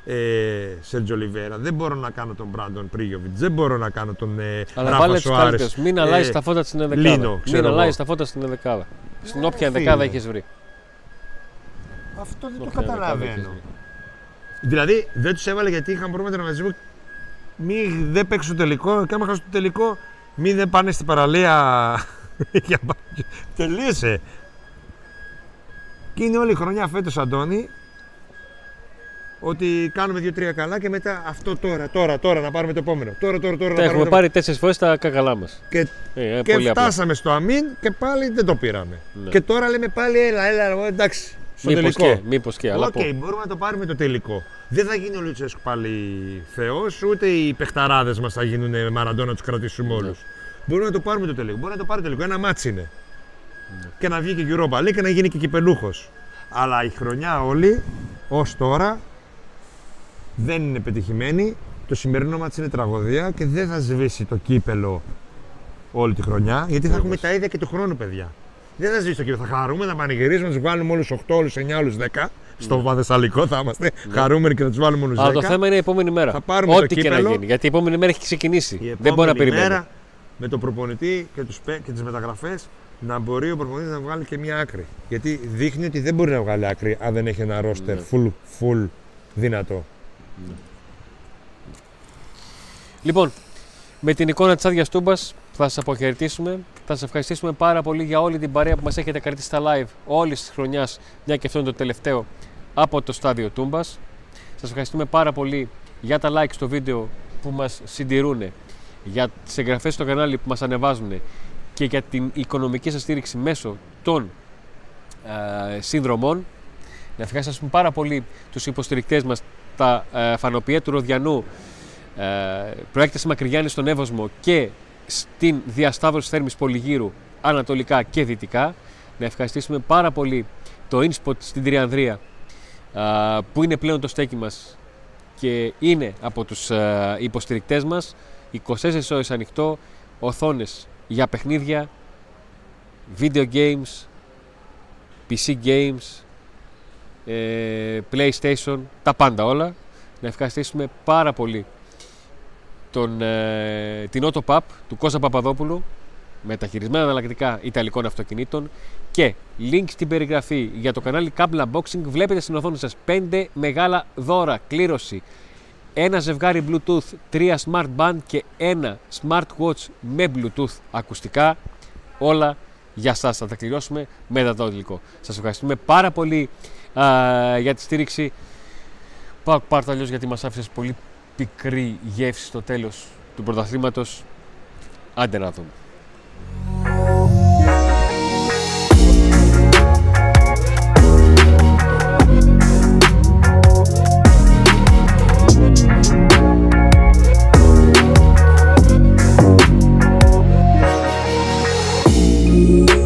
ε, Σέρτζο Ολιβέρα. Δεν μπορώ να κάνω τον Μπράντον Πρίγιοβιτ. Δεν μπορώ να κάνω τον ε, Αλλά Ράφα βάλε τους Σοάρες. καλύτερους. Μην αλλάζει Ε, τα φώτα στην ενδεκάδα. Λίνο, ξέρω Μην εγώ. αλλάζει τα φώτα στην ενδεκάδα. Στην όποια φίλε. ενδεκάδα έχεις βρει. Αυτό δεν το Όποια ενδεκάδα έχεις καταλαβαίνω. βρει. Δηλαδή δεν τους έβαλε γιατί είχαν πρόβλημα τραυματισμού. Μη δεν παίξουν το τελικό και άμα χάσουν το τελικό, μη δεν πάνε στην παραλία. <laughs> για μπάνιο. Τελείωσε. Και είναι όλη η χρονιά φέτος, Αντώνη, ότι κάνουμε δύο-τρία καλά και μετά αυτό τώρα, τώρα, τώρα να πάρουμε το επόμενο. Τώρα, τώρα, τώρα. Τα να έχουμε πάρουμε πάρει τέσσερις φορές τα κακαλά μας. το... Και, Ε, ε, και πολύ απλά. φτάσαμε στο αμήν και πάλι δεν το πήραμε. Ναι. Και τώρα λέμε πάλι, έλα, έλα, έλα εντάξει. Στο Μήπως τελικό. και, μήπως και. Αλλά Οκ, πω. μπορούμε να το πάρουμε το τελικό. Δεν θα γίνει ο Λουτσέσκου πάλι θεός, ούτε οι παιχταράδες μας θα γίνουν μαραντόνα να τους κρατήσουμε όλους. Μπορούμε να το πάρουμε το τελικό. Μπορεί να το πάρει το τελικό. Ένα μάτς είναι. Και να βγει και Europa League και να γίνει και κυπελούχος. Αλλά η χρονιά όλη ως τώρα δεν είναι πετυχημένη. Το σημερινό μάτς είναι τραγωδία και δεν θα σβήσει το κύπελο όλη τη χρονιά. Γιατί θα έχουμε τα ίδια και του χρόνου, παιδιά. Δεν θα σβήσει το κύπελο. Θα χαρούμε, θα πανηγυρίσουμε, να τους βάλουμε όλους 8, όλους 9, όλους 10. Στο Παδεσσαλικό θα είμαστε χαρούμενοι και θα τους βάλουμε όλους 10. Αλλά το θέμα είναι η επόμενη μέρα. Θα πάρουμε το Ό,τι και να κύπελο. γίνει. Γιατί η επόμενη μέρα έχει ξεκινήσει. Η Δεν μπορεί να επόμενη περιμένει. μέρα με τον προπονητή και, τους, παι- και τις μεταγραφές να μπορεί ο προπονητής να βγάλει και μια άκρη. Γιατί δείχνει ότι δεν μπορεί να βγάλει άκρη αν δεν έχει ένα ρόστερ Ναι. full, full δυνατό. Λοιπόν, με την εικόνα της άδειας τούμπας θα σας αποχαιρετήσουμε. Θα σας ευχαριστήσουμε πάρα πολύ για όλη την παρέα που μας έχετε κρατήσει στα live όλης της χρονιάς, μια και αυτό είναι το τελευταίο από το στάδιο τούμπας. Σας ευχαριστούμε πάρα πολύ για τα like στο βίντεο που μας συντηρούν, για τις εγγραφές στο κανάλι που μας ανεβάζουν και για την οικονομική σας στήριξη μέσω των ε, συνδρομών. Να ευχαριστήσουμε πάρα πολύ τους υποστηρικτές μας, τα ε, φανοποιία του Ροδιανού, ε, προέκταση Μακρυγιάννη στον Εύωσμο και στην διασταύρωση θέρμης Πολυγύρου ανατολικά και δυτικά. Να ευχαριστήσουμε πάρα πολύ το InSpot στην Τριανδρία α, που είναι πλέον το στέκι μας και είναι από τους α, υποστηρικτές μας 24 ώρες ανοιχτό, οθόνες για παιχνίδια, video games, PC games, ε, PlayStation, τα πάντα όλα. Να ευχαριστήσουμε πάρα πολύ τον, ε, την Autopap του Κώστα Παπαδόπουλου με τα χειρισμένα αναλλακτικά Ιταλικών αυτοκινήτων και link στην περιγραφή για το κανάλι Cable Unboxing βλέπετε στην οθόνη σας 5 μεγάλα δώρα. Κλήρωση. Ένα ζευγάρι Bluetooth, τρία Smart Band και ένα Smartwatch με Bluetooth ακουστικά. Όλα για σας. Θα τα κληρώσουμε με το υλικό. Σας ευχαριστούμε πάρα πολύ α, για τη στήριξη Πάω πάρτα αλλιώς γιατί μας άφησες πολύ πικρή γεύση στο τέλος του πρωταθλήματος. Άντε να δούμε.